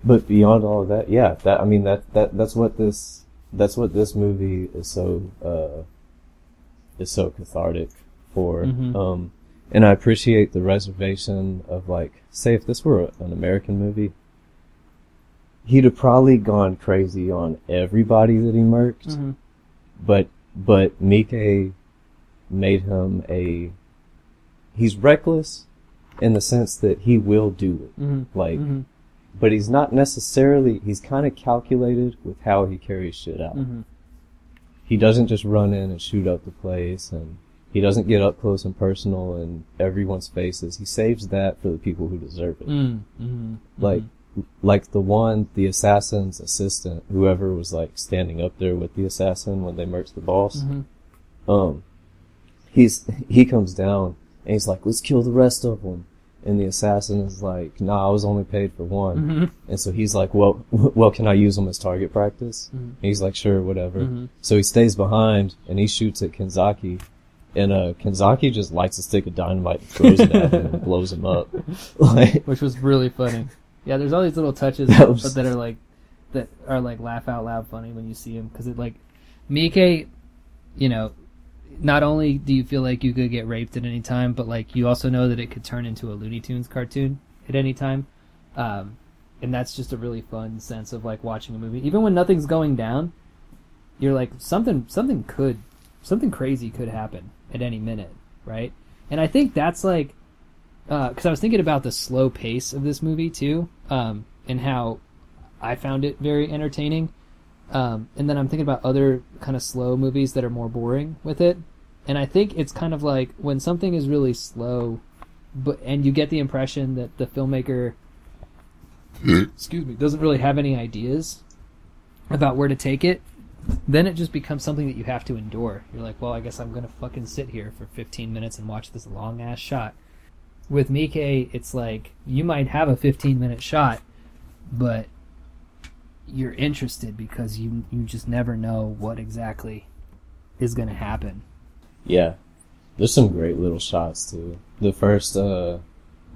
but beyond all of that, yeah, that I mean that that that's what this that's what this movie is so uh, is so cathartic for. Mhm. Um, and I appreciate the reservation of like, say if this were an American movie, he'd have probably gone crazy on everybody that he murked Mm-hmm. but but Mike made him a he's reckless in the sense that he will do it Mm-hmm. like mm-hmm. but he's not necessarily he's kind of calculated with how he carries shit out Mm-hmm. he doesn't just run in and shoot up the place and he doesn't get up close and personal in everyone's faces he saves that for the people who deserve it Mm-hmm. like like the one the assassin's assistant whoever was like standing up there with the assassin when they murked the boss Mm-hmm. um, he's he comes down and he's like, "Let's kill the rest of them." And the assassin is like, "Nah, I was only paid for one." Mm-hmm. And so he's like, "Well, *laughs* well, can I use them as target practice?" Mhm. And he's like, "Sure, whatever." Mhm. So he stays behind and he shoots at Kenzaki, and uh, Kenzaki just lights a stick of dynamite and throws it at him and blows him up. *laughs* *laughs* Like, which was really funny. Yeah, there's all these little touches That was- that are like that are like laugh out loud funny when you see him because it like Mike, you know, not only do you feel like you could get raped at any time, but like you also know that it could turn into a Looney Tunes cartoon at any time. Um, and that's just a really fun sense of like watching a movie. Even when nothing's going down, you're like something something could something crazy could happen at any minute, right? And I think that's like because I was thinking about the slow pace of this movie too, um, and how I found it very entertaining. Um, and then I'm thinking about other kind of slow movies that are more boring with it. And I think it's kind of like when something is really slow, but and you get the impression that the filmmaker, excuse me, doesn't really have any ideas about where to take it. Then it just becomes something that you have to endure. You're like, well, I guess I'm gonna fucking sit here for 15 minutes and watch this long ass shot. With Mike, it's like you might have a 15 minute shot, but you're interested because you you just never know what exactly is going to happen. Yeah, there's some great little shots too. The first, uh,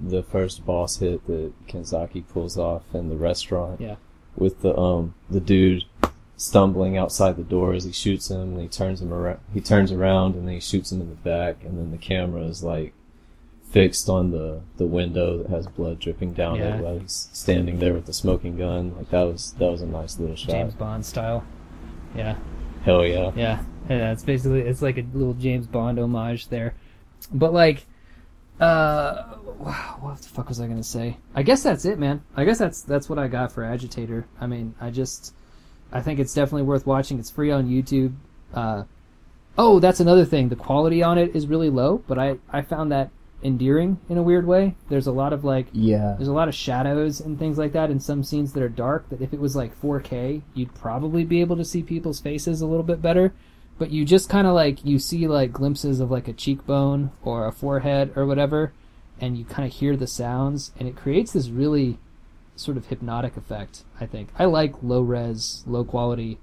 the first boss hit that Kenzaki pulls off in the restaurant. Yeah. With the um the dude stumbling outside the door as he shoots him, and he turns him around. He turns around and then he shoots him in the back, and then the camera is like fixed on the the window that has blood dripping down Yeah. it while he's standing there with the smoking gun. Like that was that was a nice little shot. James Bond style. Yeah. Hell yeah. Yeah, yeah, it's basically it's like a little James Bond homage there, but like, uh, what the fuck was I gonna say? I guess that's it, man. I guess that's that's what I got for Agitator. I mean, I just, I think it's definitely worth watching. It's free on YouTube. Uh, oh, that's another thing. The quality on it is really low, but I I found that endearing in a weird way. There's a lot of like Yeah. there's a lot of shadows and things like that in some scenes that are dark that if it was like 4K, you'd probably be able to see people's faces a little bit better. But you just kind of like you see like glimpses of like a cheekbone or a forehead or whatever and you kind of hear the sounds and it creates this really sort of hypnotic effect, I think. I like low res, low quality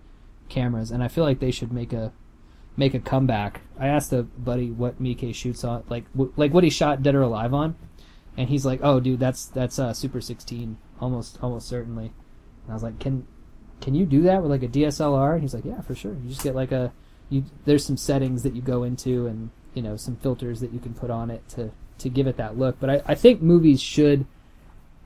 cameras and I feel like they should make a make a comeback. I asked a buddy what Mike shoots on like w- like what he shot Dead or Alive on and he's like, "Oh, dude, that's that's uh, Super 16, almost almost certainly." And I was like, "Can can you do that with like a DSLR?" And he's like, "Yeah, for sure. You just get like a you. There's some settings that you go into, and you know some filters that you can put on it to to give it that look." But I, I think movies should.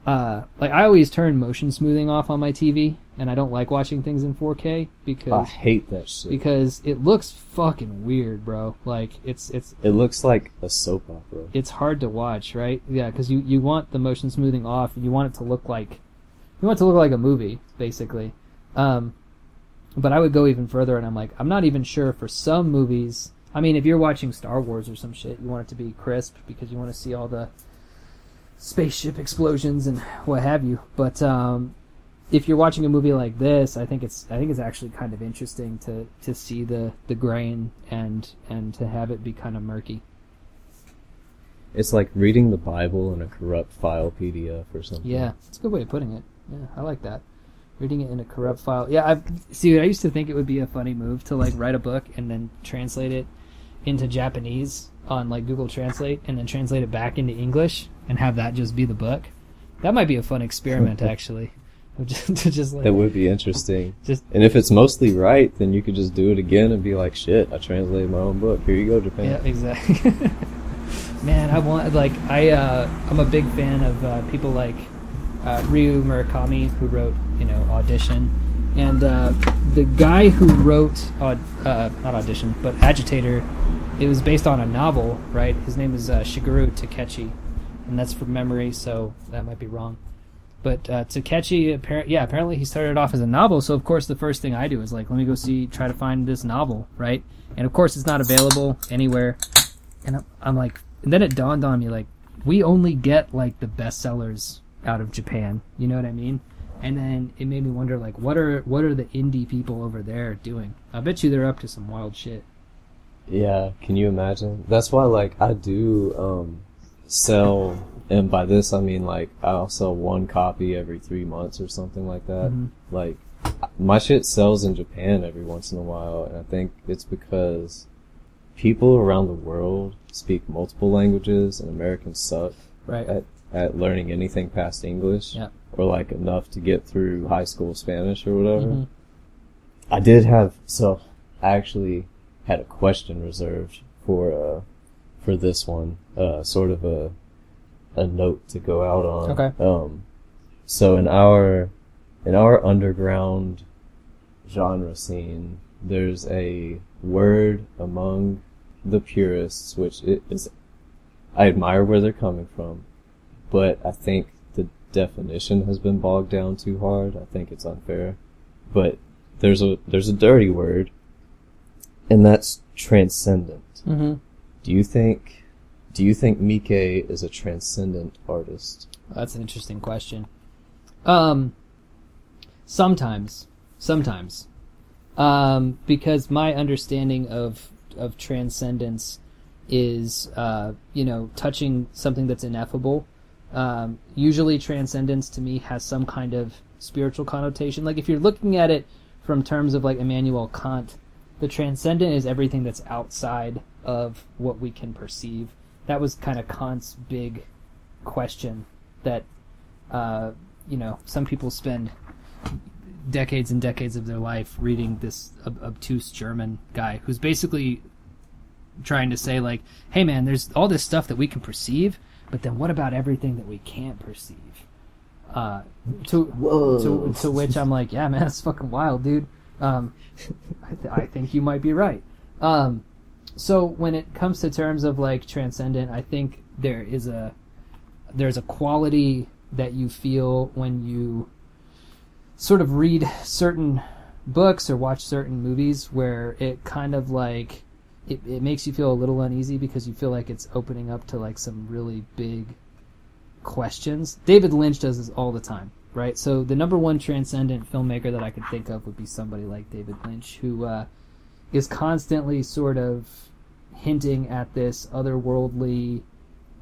Uh, like I always turn motion smoothing off on my TV, and I don't like watching things in 4K because I hate that shit. because it looks fucking weird, bro. Like it's it's it looks like a soap opera. it's hard to watch, right? Yeah, because you, you want the motion smoothing off. You want it to look like you want it to look like a movie, basically. Um, but I would go even further, and I'm like, I'm not even sure for some movies. I mean, if you're watching Star Wars or some shit, you want it to be crisp because you want to see all the spaceship explosions and what have you. But um, if you're watching a movie like this, I think it's I think it's actually kind of interesting to, to see the, the grain and and to have it be kind of murky. It's like reading the Bible in a corrupt file PDF or something. Yeah, it's a good way of putting it. Yeah, I like that. Reading it in a corrupt file. Yeah, I see. I used to think it would be a funny move to like write a book and then translate it into Japanese on like Google Translate, and then translate it back into English and have that just be the book. That might be a fun experiment, *laughs* actually. *laughs* Just, to just like That would be interesting. just And if it's mostly right, then you could just do it again and be like, shit, I translated my own book. Here you go, Japan. Yeah, exactly. *laughs* Man, I want like I uh, I'm a big fan of uh, people like uh, Ryu Murakami who wrote you know Audition, and uh, the guy who wrote uh, not Audition but Agitator. It was based on a novel, right? His name is uh, Shigeru Takechi, and that's from memory, so that might be wrong. But uh, Takechi, yeah, apparently he started off as a novel. So of course the first thing I do is like, let me go see, try to find this novel, right? And of course it's not available anywhere. And I'm, I'm like, and then it dawned on me like, we only get like the bestsellers out of Japan. You know what I mean? And then it made me wonder like, what are what are the indie people over there doing? I bet you they're up to some wild shit. Yeah, can you imagine? That's why, like, I do um, sell, and by this I mean like I'll sell one copy every three months or something like that. Mhm. Like, my shit sells in Japan every once in a while, and I think it's because people around the world speak multiple languages, and Americans suck Right. at at learning anything past English, Yeah. or like enough to get through high school Spanish or whatever. Mhm. I did have so I actually had a question reserved for uh for this one, uh sort of a a note to go out on. Okay. Um so in our in our underground genre scene, there's a word among the purists which it is I admire where they're coming from, but I think the definition has been bogged down too hard. I think it's unfair. But there's a there's a dirty word and that's transcendent. Mm-hmm. Do you think do you think Mike is a transcendent artist? That's an interesting question. Um, sometimes, sometimes, um, because my understanding of of transcendence is, uh, you know, touching something that's ineffable. Um, usually, transcendence to me has some kind of spiritual connotation. Like if you're looking at it from terms of like Immanuel Kant, the transcendent is everything that's outside of what we can perceive. That was kind of Kant's big question that uh, you know some people spend decades and decades of their life reading this ob- obtuse German guy who's basically trying to say like, "Hey man, there's all this stuff that we can perceive, but then what about everything that we can't perceive?" Uh, to Whoa. to to which I'm like, "Yeah, man, that's fucking wild, dude." Um, I, th- I think you might be right. Um, so when it comes to terms of like transcendent, I think there is a there's a quality that you feel when you sort of read certain books or watch certain movies where it kind of like it, it makes you feel a little uneasy because you feel like it's opening up to like some really big questions. David Lynch does this all the time, right? So the number one transcendent filmmaker that I could think of would be somebody like David Lynch, who uh, is constantly sort of hinting at this otherworldly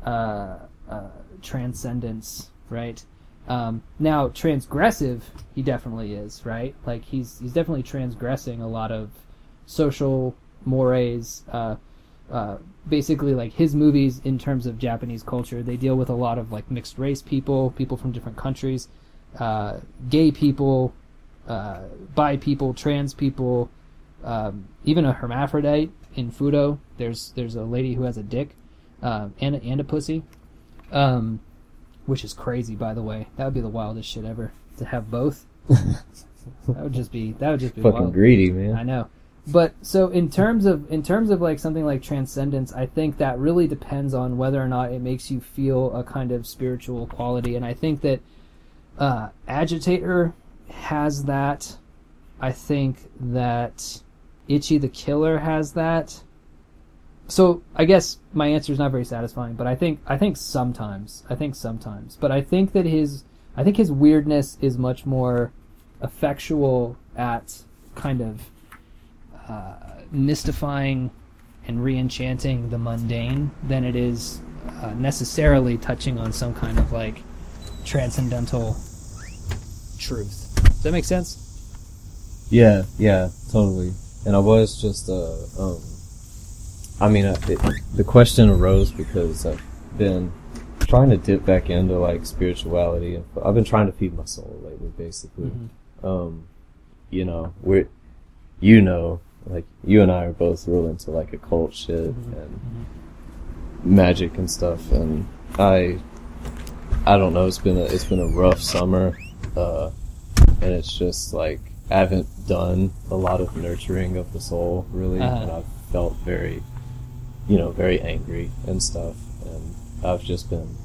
uh, uh, transcendence, right? Um, now, transgressive, he definitely is, right? Like he's he's definitely transgressing a lot of social mores. Uh, uh, basically, like his movies in terms of Japanese culture, they deal with a lot of like mixed race people, people from different countries, uh, gay people, uh, bi people, trans people, um, even a hermaphrodite in Fudo. There's there's a lady who has a dick um, and a, and a pussy, um, which is crazy. By the way, that would be the wildest shit ever to have both. *laughs* that would just be that would just be Fucking wild. greedy, man. I know. But so in terms of in terms of like something like transcendence, I think that really depends on whether or not it makes you feel a kind of spiritual quality, and I think that uh, Agitator has that. I think that Ichi the Killer has that. So I guess my answer is not very satisfying, but I think I think sometimes I think sometimes, but I think that his I think his weirdness is much more effectual at kind of uh, mystifying and re-enchanting the mundane than it is uh, necessarily touching on some kind of like transcendental truth. Does that make sense? Yeah, yeah, totally. And I was just, uh, um, I mean, uh, it, the question arose because I've been trying to dip back into like spirituality, I've been trying to feed my soul lately, basically. Um, you know, we're, you know, like you and I are both real into like occult shit and magic and stuff, and I, I don't know, it's been a it's been a rough summer, uh, and it's just like I haven't done a lot of nurturing of the soul really, Uh-huh. and I've felt very, you know, very angry and stuff, and I've just been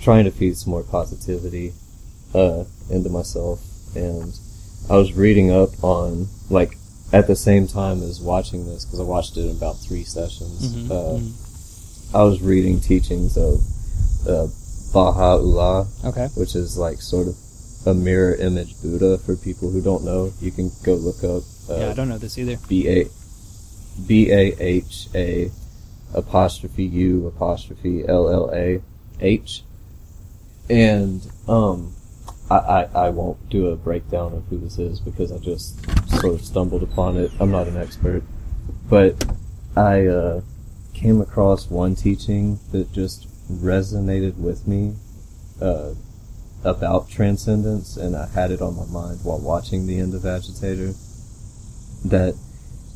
trying to feed some more positivity uh, into myself, and I was reading up on like at the same time as watching this because I watched it in about three sessions. Mhm, Uh, mhm. I was reading teachings of uh, Baha'u'llah, Okay. which is like sort of a mirror image Buddha for people who don't know. You can go look up uh, yeah, I don't know this either. B A B A H A apostrophe U apostrophe L L A H. And um I, I, I won't do a breakdown of who this is because I just sort of stumbled upon it. I'm not an expert. But I uh, came across one teaching that just resonated with me uh, about transcendence, and I had it on my mind while watching the end of Agitator, that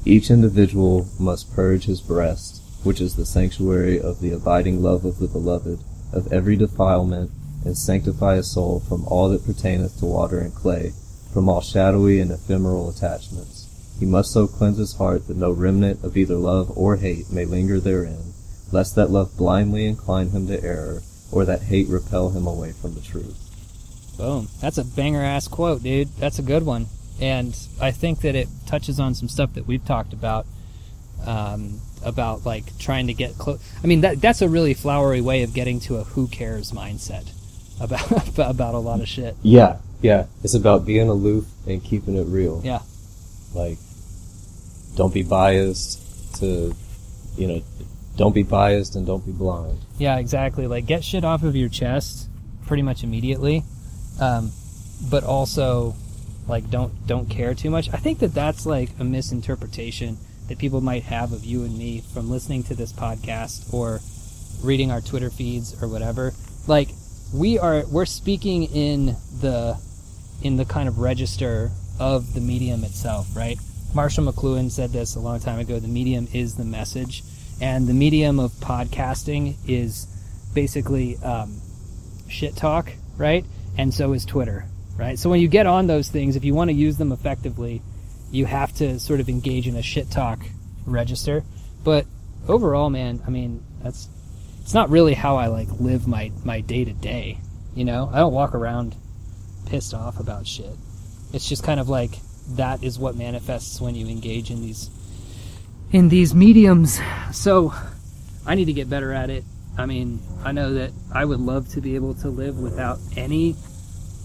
each individual must purge his breast, which is the sanctuary of the abiding love of the beloved, of every defilement, and sanctify his soul from all that pertaineth to water and clay, from all shadowy and ephemeral attachments. He must so cleanse his heart that no remnant of either love or hate may linger therein, lest that love blindly incline him to error, or that hate repel him away from the truth. Boom. That's a banger ass quote, dude. That's a good one. And I think that it touches on some stuff that we've talked about. Um, about like trying to get close. I mean, that that's a really flowery way of getting to a who cares mindset *laughs* about about a lot of shit. Yeah, yeah. It's about being aloof and keeping it real. Yeah. Like, don't be biased to, you know, don't be biased and don't be blind. Yeah, exactly. Like get shit off of your chest pretty much immediately, um, but also like don't don't care too much. I think that that's like a misinterpretation that people might have of you and me from listening to this podcast or reading our Twitter feeds or whatever. Like we are we're speaking in the in the kind of register of the medium itself, right? Marshall McLuhan said this a long time ago. The medium is the message, and the medium of podcasting is basically um, shit talk, right? And so is Twitter, right? So when you get on those things, if you want to use them effectively, you have to sort of engage in a shit talk register. But overall, man, I mean, that's it's not really how I like live my my day to day. You know, I don't walk around pissed off about shit. It's just kind of like that is what manifests when you engage in these in these mediums. So I need to get better at it. I mean, I know that I would love to be able to live without any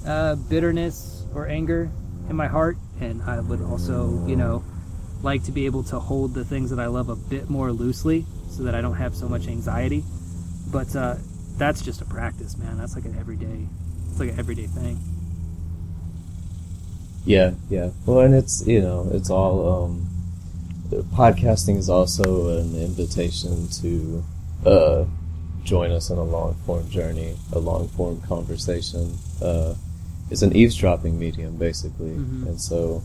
uh, bitterness or anger in my heart, and I would also, you know, like to be able to hold the things that I love a bit more loosely, so that I don't have so much anxiety. But uh, that's just a practice, man. That's like an everyday. It's like an everyday thing. Yeah, yeah. Well, and it's you know it's all um, podcasting is also an invitation to uh, join us in a long form journey, a long form conversation. Uh, it's an eavesdropping medium basically, Mhm. and so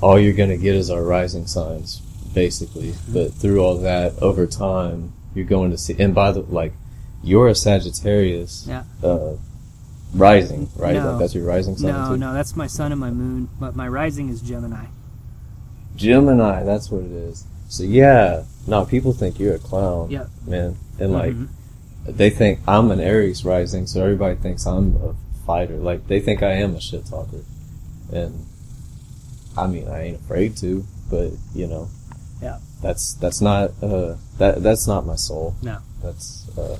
all you're gonna get is our rising signs basically. But through all that, over time, you're going to see. And by the like, you're a Sagittarius. Yeah. Uh, rising, right? No. Like that's your rising sign. No, too? no, that's my sun and my moon. But my rising is Gemini. Gemini, that's what it is. So yeah, no, people think you're a clown, Yep. man, and like Mhm. they think I'm an Aries rising, so everybody thinks I'm a fighter. Like they think I am a shit talker, and I mean I ain't afraid to, but you know, Yeah. that's that's not uh that that's not my soul. No. That's uh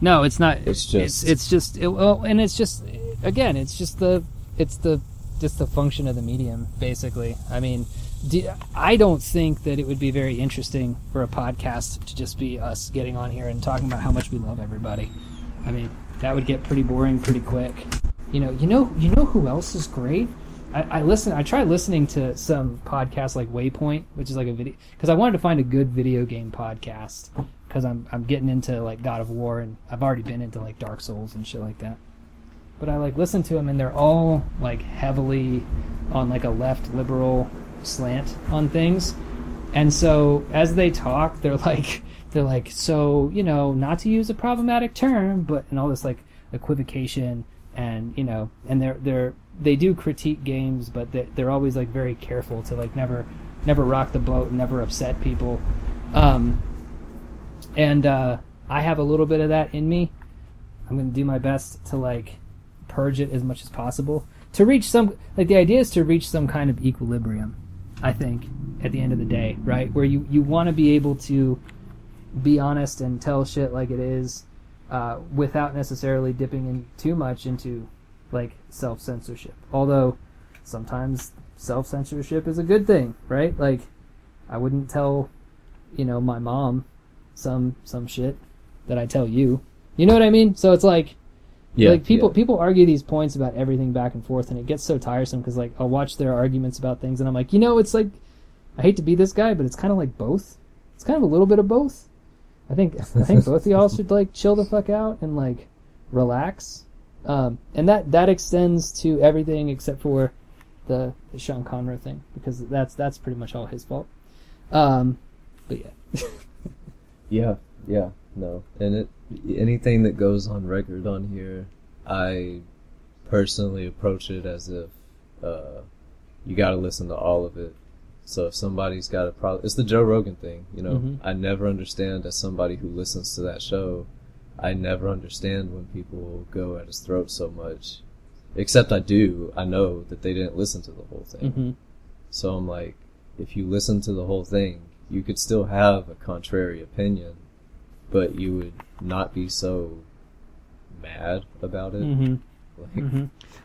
No, it's not. It's it's just- it's just it, well, and it's just again, it's just the it's the just the function of the medium, basically. I mean, do, I don't think that it would be very interesting for a podcast to just be us getting on here and talking about how much we love everybody. I mean, that would get pretty boring pretty quick. You know, you know, you know who else is great? I, I listen. I tried listening to some podcasts like Waypoint, which is like a video, because I wanted to find a good video game podcast. Because I'm I'm getting into like God of War, and I've already been into like Dark Souls and shit like that. But I like listen to them, and they're all like heavily on like a left liberal slant on things. And so as they talk, they're like they're like so you know not to use a problematic term, but and all this like equivocation and you know and they're they're they do critique games, but they're, they're always like very careful to like never never rock the boat and never upset people. Um, and uh, I have a little bit of that in me. I'm to do my best to like purge it as much as possible to reach some like the idea is to reach some kind of equilibrium. I think at the end of the day, right, where you you want to be able to be honest and tell shit like it is, uh, without necessarily dipping in too much into like self censorship. Although sometimes self censorship is a good thing, right? Like I wouldn't tell, you know, my mom some some shit that I tell you. You know what I mean? So it's like yeah, like people yeah. people argue these points about everything back and forth and it gets so tiresome because like I'll watch their arguments about things and I'm like, you know, it's like I hate to be this guy, but it's kind of like both. It's kind of a little bit of both. I think *laughs* I think both of y'all should like chill the fuck out and like relax Um, and that that extends to everything except for the, the Sean Conroy thing because that's that's pretty much all his fault. Um, but yeah, *laughs* Yeah, yeah, no. And it anything that goes on record on here, I personally approach it as if uh, you got to listen to all of it. So if somebody's got a problem, it's the Joe Rogan thing, you know. Mhm. I never understand as somebody who listens to that show, I never understand when people go at his throat so much. Except I do. I know that they didn't listen to the whole thing. hmm So I'm like, if you listen to the whole thing, you could still have a contrary opinion, but you would not be so mad about it. hmm *laughs* Like,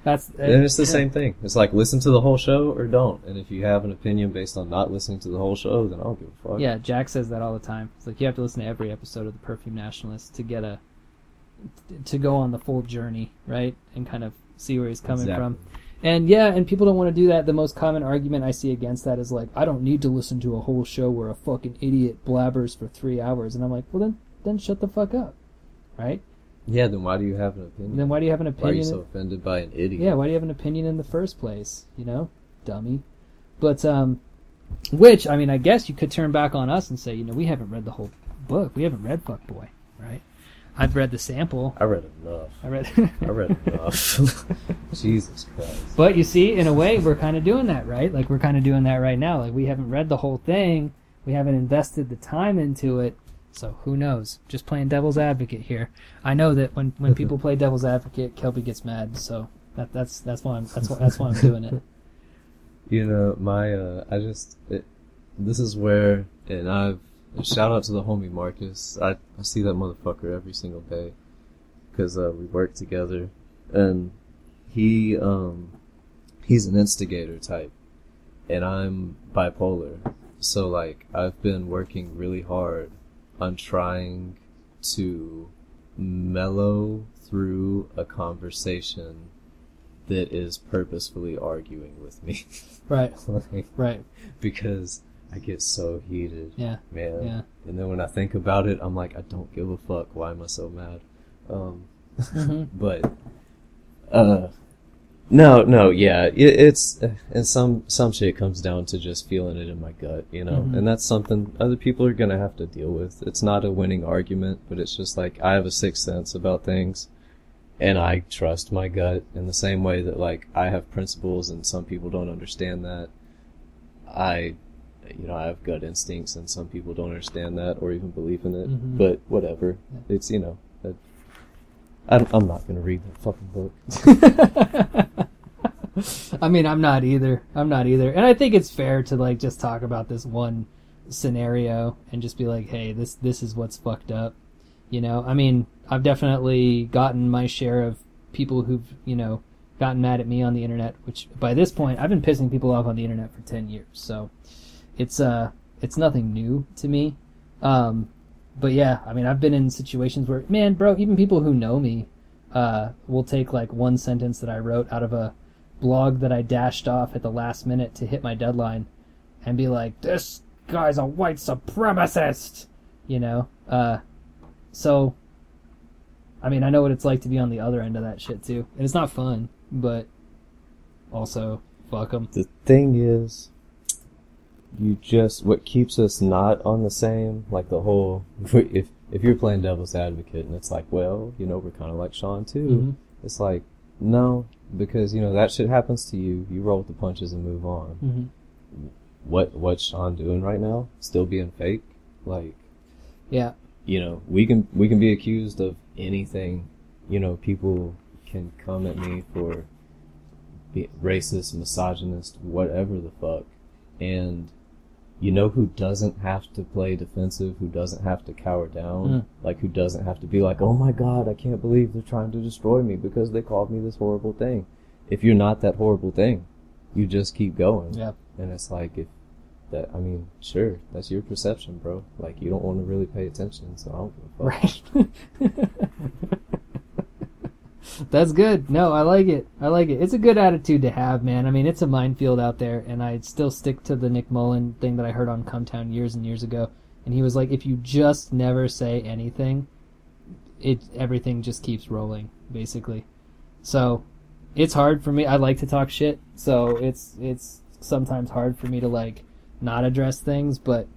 that's And uh, it's the yeah. same thing. It's like listen to the whole show or don't. And if you have an opinion based on not listening to the whole show, then I don't give a fuck. Yeah, Jack says that all the time. It's like you have to listen to every episode of the Perfume Nationalist to get a to go on the full journey, right? And kind of see where he's coming Exactly. from. And yeah, and people don't want to do that. The most common argument I see against that is like, I don't need to listen to a whole show where a fucking idiot blabbers for three hours. And I'm like, well then, then shut the fuck up, right? Yeah, then why do you have an opinion? then why do you have an opinion? why are you so offended by an idiot? Yeah, why do you have an opinion in the first place? You know, dummy. But um, which I mean, I guess you could turn back on us and say, you know, we haven't read the whole book. We haven't read Fuck Boy, right? I've read the sample. I read enough. I read. *laughs* I read enough. *laughs* Jesus Christ. But you see, in a way, we're kind of doing that, right? Like we're kind of doing that right now. Like we haven't read the whole thing. We haven't invested the time into it. So who knows? Just playing devil's advocate here. I know that when, when *laughs* people play devil's advocate, Kelby gets mad. So that that's that's why I'm that's why that's why I'm doing it. *laughs* You know, my uh, I just it, this is where, and I've shout out to the homie Marcus. I I see that motherfucker every single day because uh, we work together, and he um he's an instigator type, and I'm bipolar. So like I've been working really hard on trying to mellow through a conversation that is purposefully arguing with me. *laughs* Right. Like, Right. because I get so heated, Yeah. man. Yeah. And then when I think about it, I'm like, I don't give a fuck. Why am I so mad? Um, *laughs* hmm but uh, no, no, yeah, it, it's and some some shit comes down to just feeling it in my gut, you know, Mhm. and that's something other people are gonna have to deal with. It's not a winning argument, but it's just like I have a sixth sense about things. And I trust my gut in the same way that like I have principles and some people don't understand that. I, you know, I have gut instincts and some people don't understand that or even believe in it. Mhm. But whatever, it's you know, I'm I'm not gonna read that fucking book. *laughs* I mean, I'm not either. I'm not either. And I think it's fair to like just talk about this one scenario and just be like, "Hey, this this is what's fucked up." You know, I mean, I've definitely gotten my share of people who've, you know, gotten mad at me on the internet, which by this point, I've been pissing people off on the internet for 10 years. So, it's uh it's nothing new to me. Um but yeah, I mean, I've been in situations where, man, bro, even people who know me uh, will take like one sentence that I wrote out of a blog that I dashed off at the last minute to hit my deadline and be like, this guy's a white supremacist, you know? Uh, so, I mean, I know what it's like to be on the other end of that shit too. And it's not fun, but also, fuck them. The thing is, you just what keeps us not on the same like the whole *laughs* if if you're playing devil's advocate and it's like well you know we're kind of like Sean too. Mhm. it's like no because you know that shit happens to you you roll with the punches and move on. Hmm what what's Sean doing right now still being fake? Like Yeah. you know we can we can be accused of anything you know people can come at me for be racist misogynist whatever the fuck. And you know who doesn't have to play defensive who doesn't have to cower down Mm. like who doesn't have to be like oh my god i can't believe they're trying to destroy me because they called me this horrible thing if you're not that horrible thing you just keep going Yeah. and it's like if that I mean, sure, that's your perception, bro. Like you don't want to really pay attention, so I don't give a fuck. Right. *laughs* That's good. No, I like it. I like it. It's a good attitude to have, man. I mean, it's a minefield out there, and I still stick to the Nick Mullen thing that I heard on Cumtown years and years ago. And he was like, if you just never say anything, it everything just keeps rolling, basically. So it's hard for me. I like to talk shit, so it's it's sometimes hard for me to like not address things, but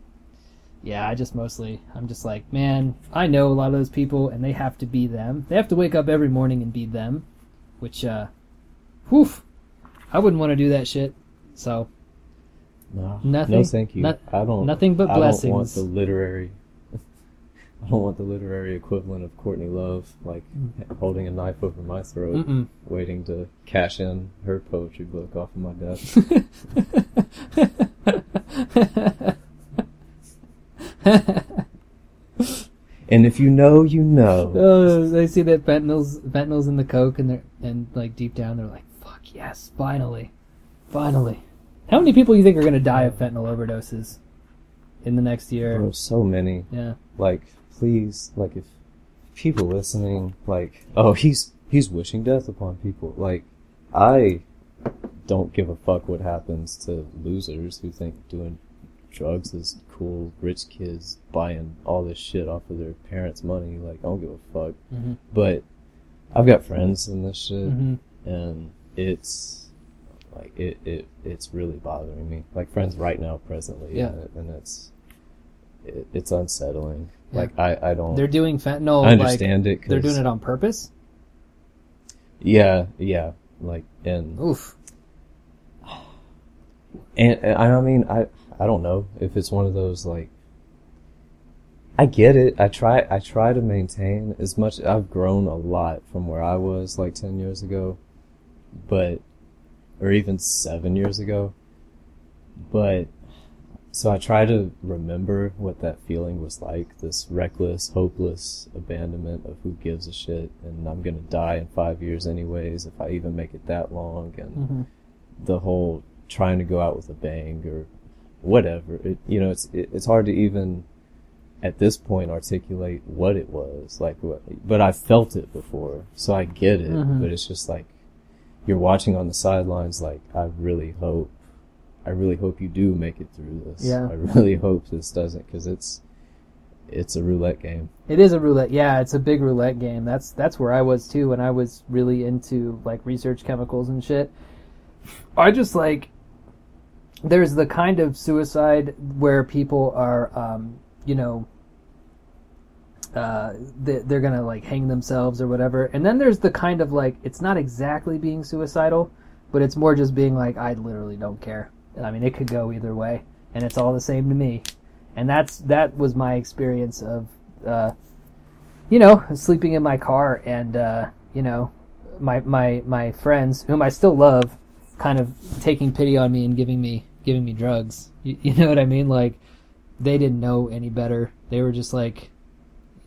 yeah, I just mostly I'm just like, man, I know a lot of those people and they have to be them. They have to wake up every morning and be them, which uh whew, I wouldn't want to do that shit. So No, Nothing- No, thank you. not- I don't. nothing but blessings. I don't want the literary. *laughs* I don't want the literary equivalent of Courtney Love, like holding a knife over my throat, Mm-mm. waiting to cash in her poetry book off of my desk. *laughs* *laughs* and if you know, you know. *laughs* Oh, they see that fentanyl's fentanyl's in the coke, and they're and like deep down they're like, "Fuck yes, finally, finally." How many people you think are gonna die of fentanyl overdoses in the next year? Bro, so many. Yeah, Like, please, like, if people listening, like, oh, he's he's wishing death upon people. Like, I don't give a fuck what happens to losers who think doing drugs is cool. Rich kids buying all this shit off of their parents' money. Like, I don't give a fuck. Mhm. But I've got friends in this shit, Mhm. and it's like it, it it's really bothering me. Like friends right now, presently, Yeah. and, it, and it's it, it's unsettling. Yeah. Like I I don't they're doing fentanyl. I understand it. Like, they're doing it on purpose. Yeah, yeah. Like and Oof. and, and I mean I I don't know if it's one of those like I get it. I try I try to maintain as much I've grown a lot from where I was like 10 years ago but or even 7 years ago but so I try to remember what that feeling was like this reckless hopeless abandonment of who gives a shit and I'm going to die in 5 years anyways if I even make it that long and Mhm. the whole trying to go out with a bang or whatever. It, you know, it's it, it's hard to even at this point articulate what it was like. What, but I felt it before, so I get it. Mhm. But it's just like you're watching on the sidelines. Like I really hope, I really hope you do make it through this. Yeah. I really *laughs* hope this doesn't because it's it's a roulette game. It is a roulette. Yeah, it's a big roulette game. That's that's where I was too when I was really into like research chemicals and shit. I just like there's the kind of suicide where people are, um, you know, uh, they, they're gonna like hang themselves or whatever, and then there's the kind of like it's not exactly being suicidal, but it's more just being like I literally don't care. I mean, it could go either way, and it's all the same to me. And that's that was my experience of, uh, you know, sleeping in my car and uh, you know, my my my friends whom I still love, kind of taking pity on me and giving me giving me drugs. You, *laughs* you know what I mean? Like they didn't know any better. They were just like,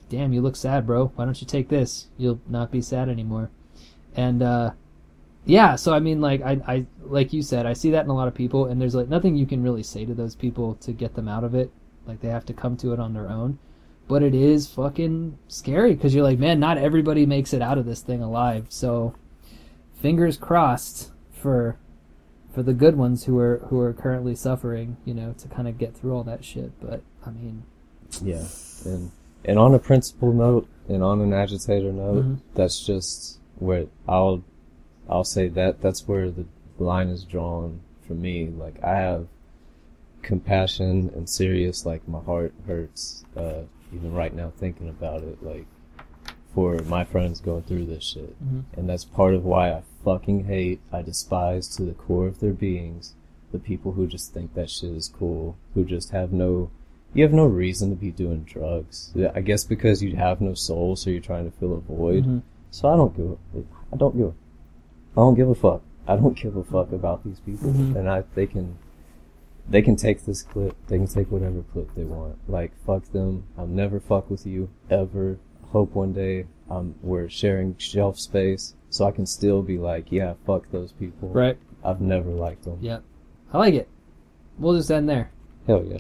"Damn, you look sad, bro. Why don't you take this? You'll not be sad anymore." And uh, yeah, so I mean, like I, I, like you said, I see that in a lot of people, and there's like nothing you can really say to those people to get them out of it. Like they have to come to it on their own. But it is fucking scary because you're like, man, not everybody makes it out of this thing alive. So, fingers crossed for for the good ones who are who are currently suffering. You know, to kind of get through all that shit. But I mean, Yeah, and and on a principal note, and on an agitator note, Mhm. that's just where I'll I'll say that that's where the line is drawn for me. Like I have compassion and serious. Like my heart hurts uh, even right now thinking about it. Like for my friends going through this shit, Mhm. and that's part of why I fucking hate. I despise to the core of their beings the people who just think that shit is cool, who just have no you have no reason to be doing drugs. I guess because you have no soul, so you're trying to fill a void. Mhm. So I don't give. A, I don't give. A, I don't give a fuck. I don't give a fuck about these people, Mhm. and I they can. They can take this clip. They can take whatever clip they want. Like fuck them. I'll never fuck with you ever. Hope one day um we're sharing shelf space, so I can still be like, yeah, fuck those people. right? I've never liked them. Yep. I like it. We'll just end there. Hell yeah.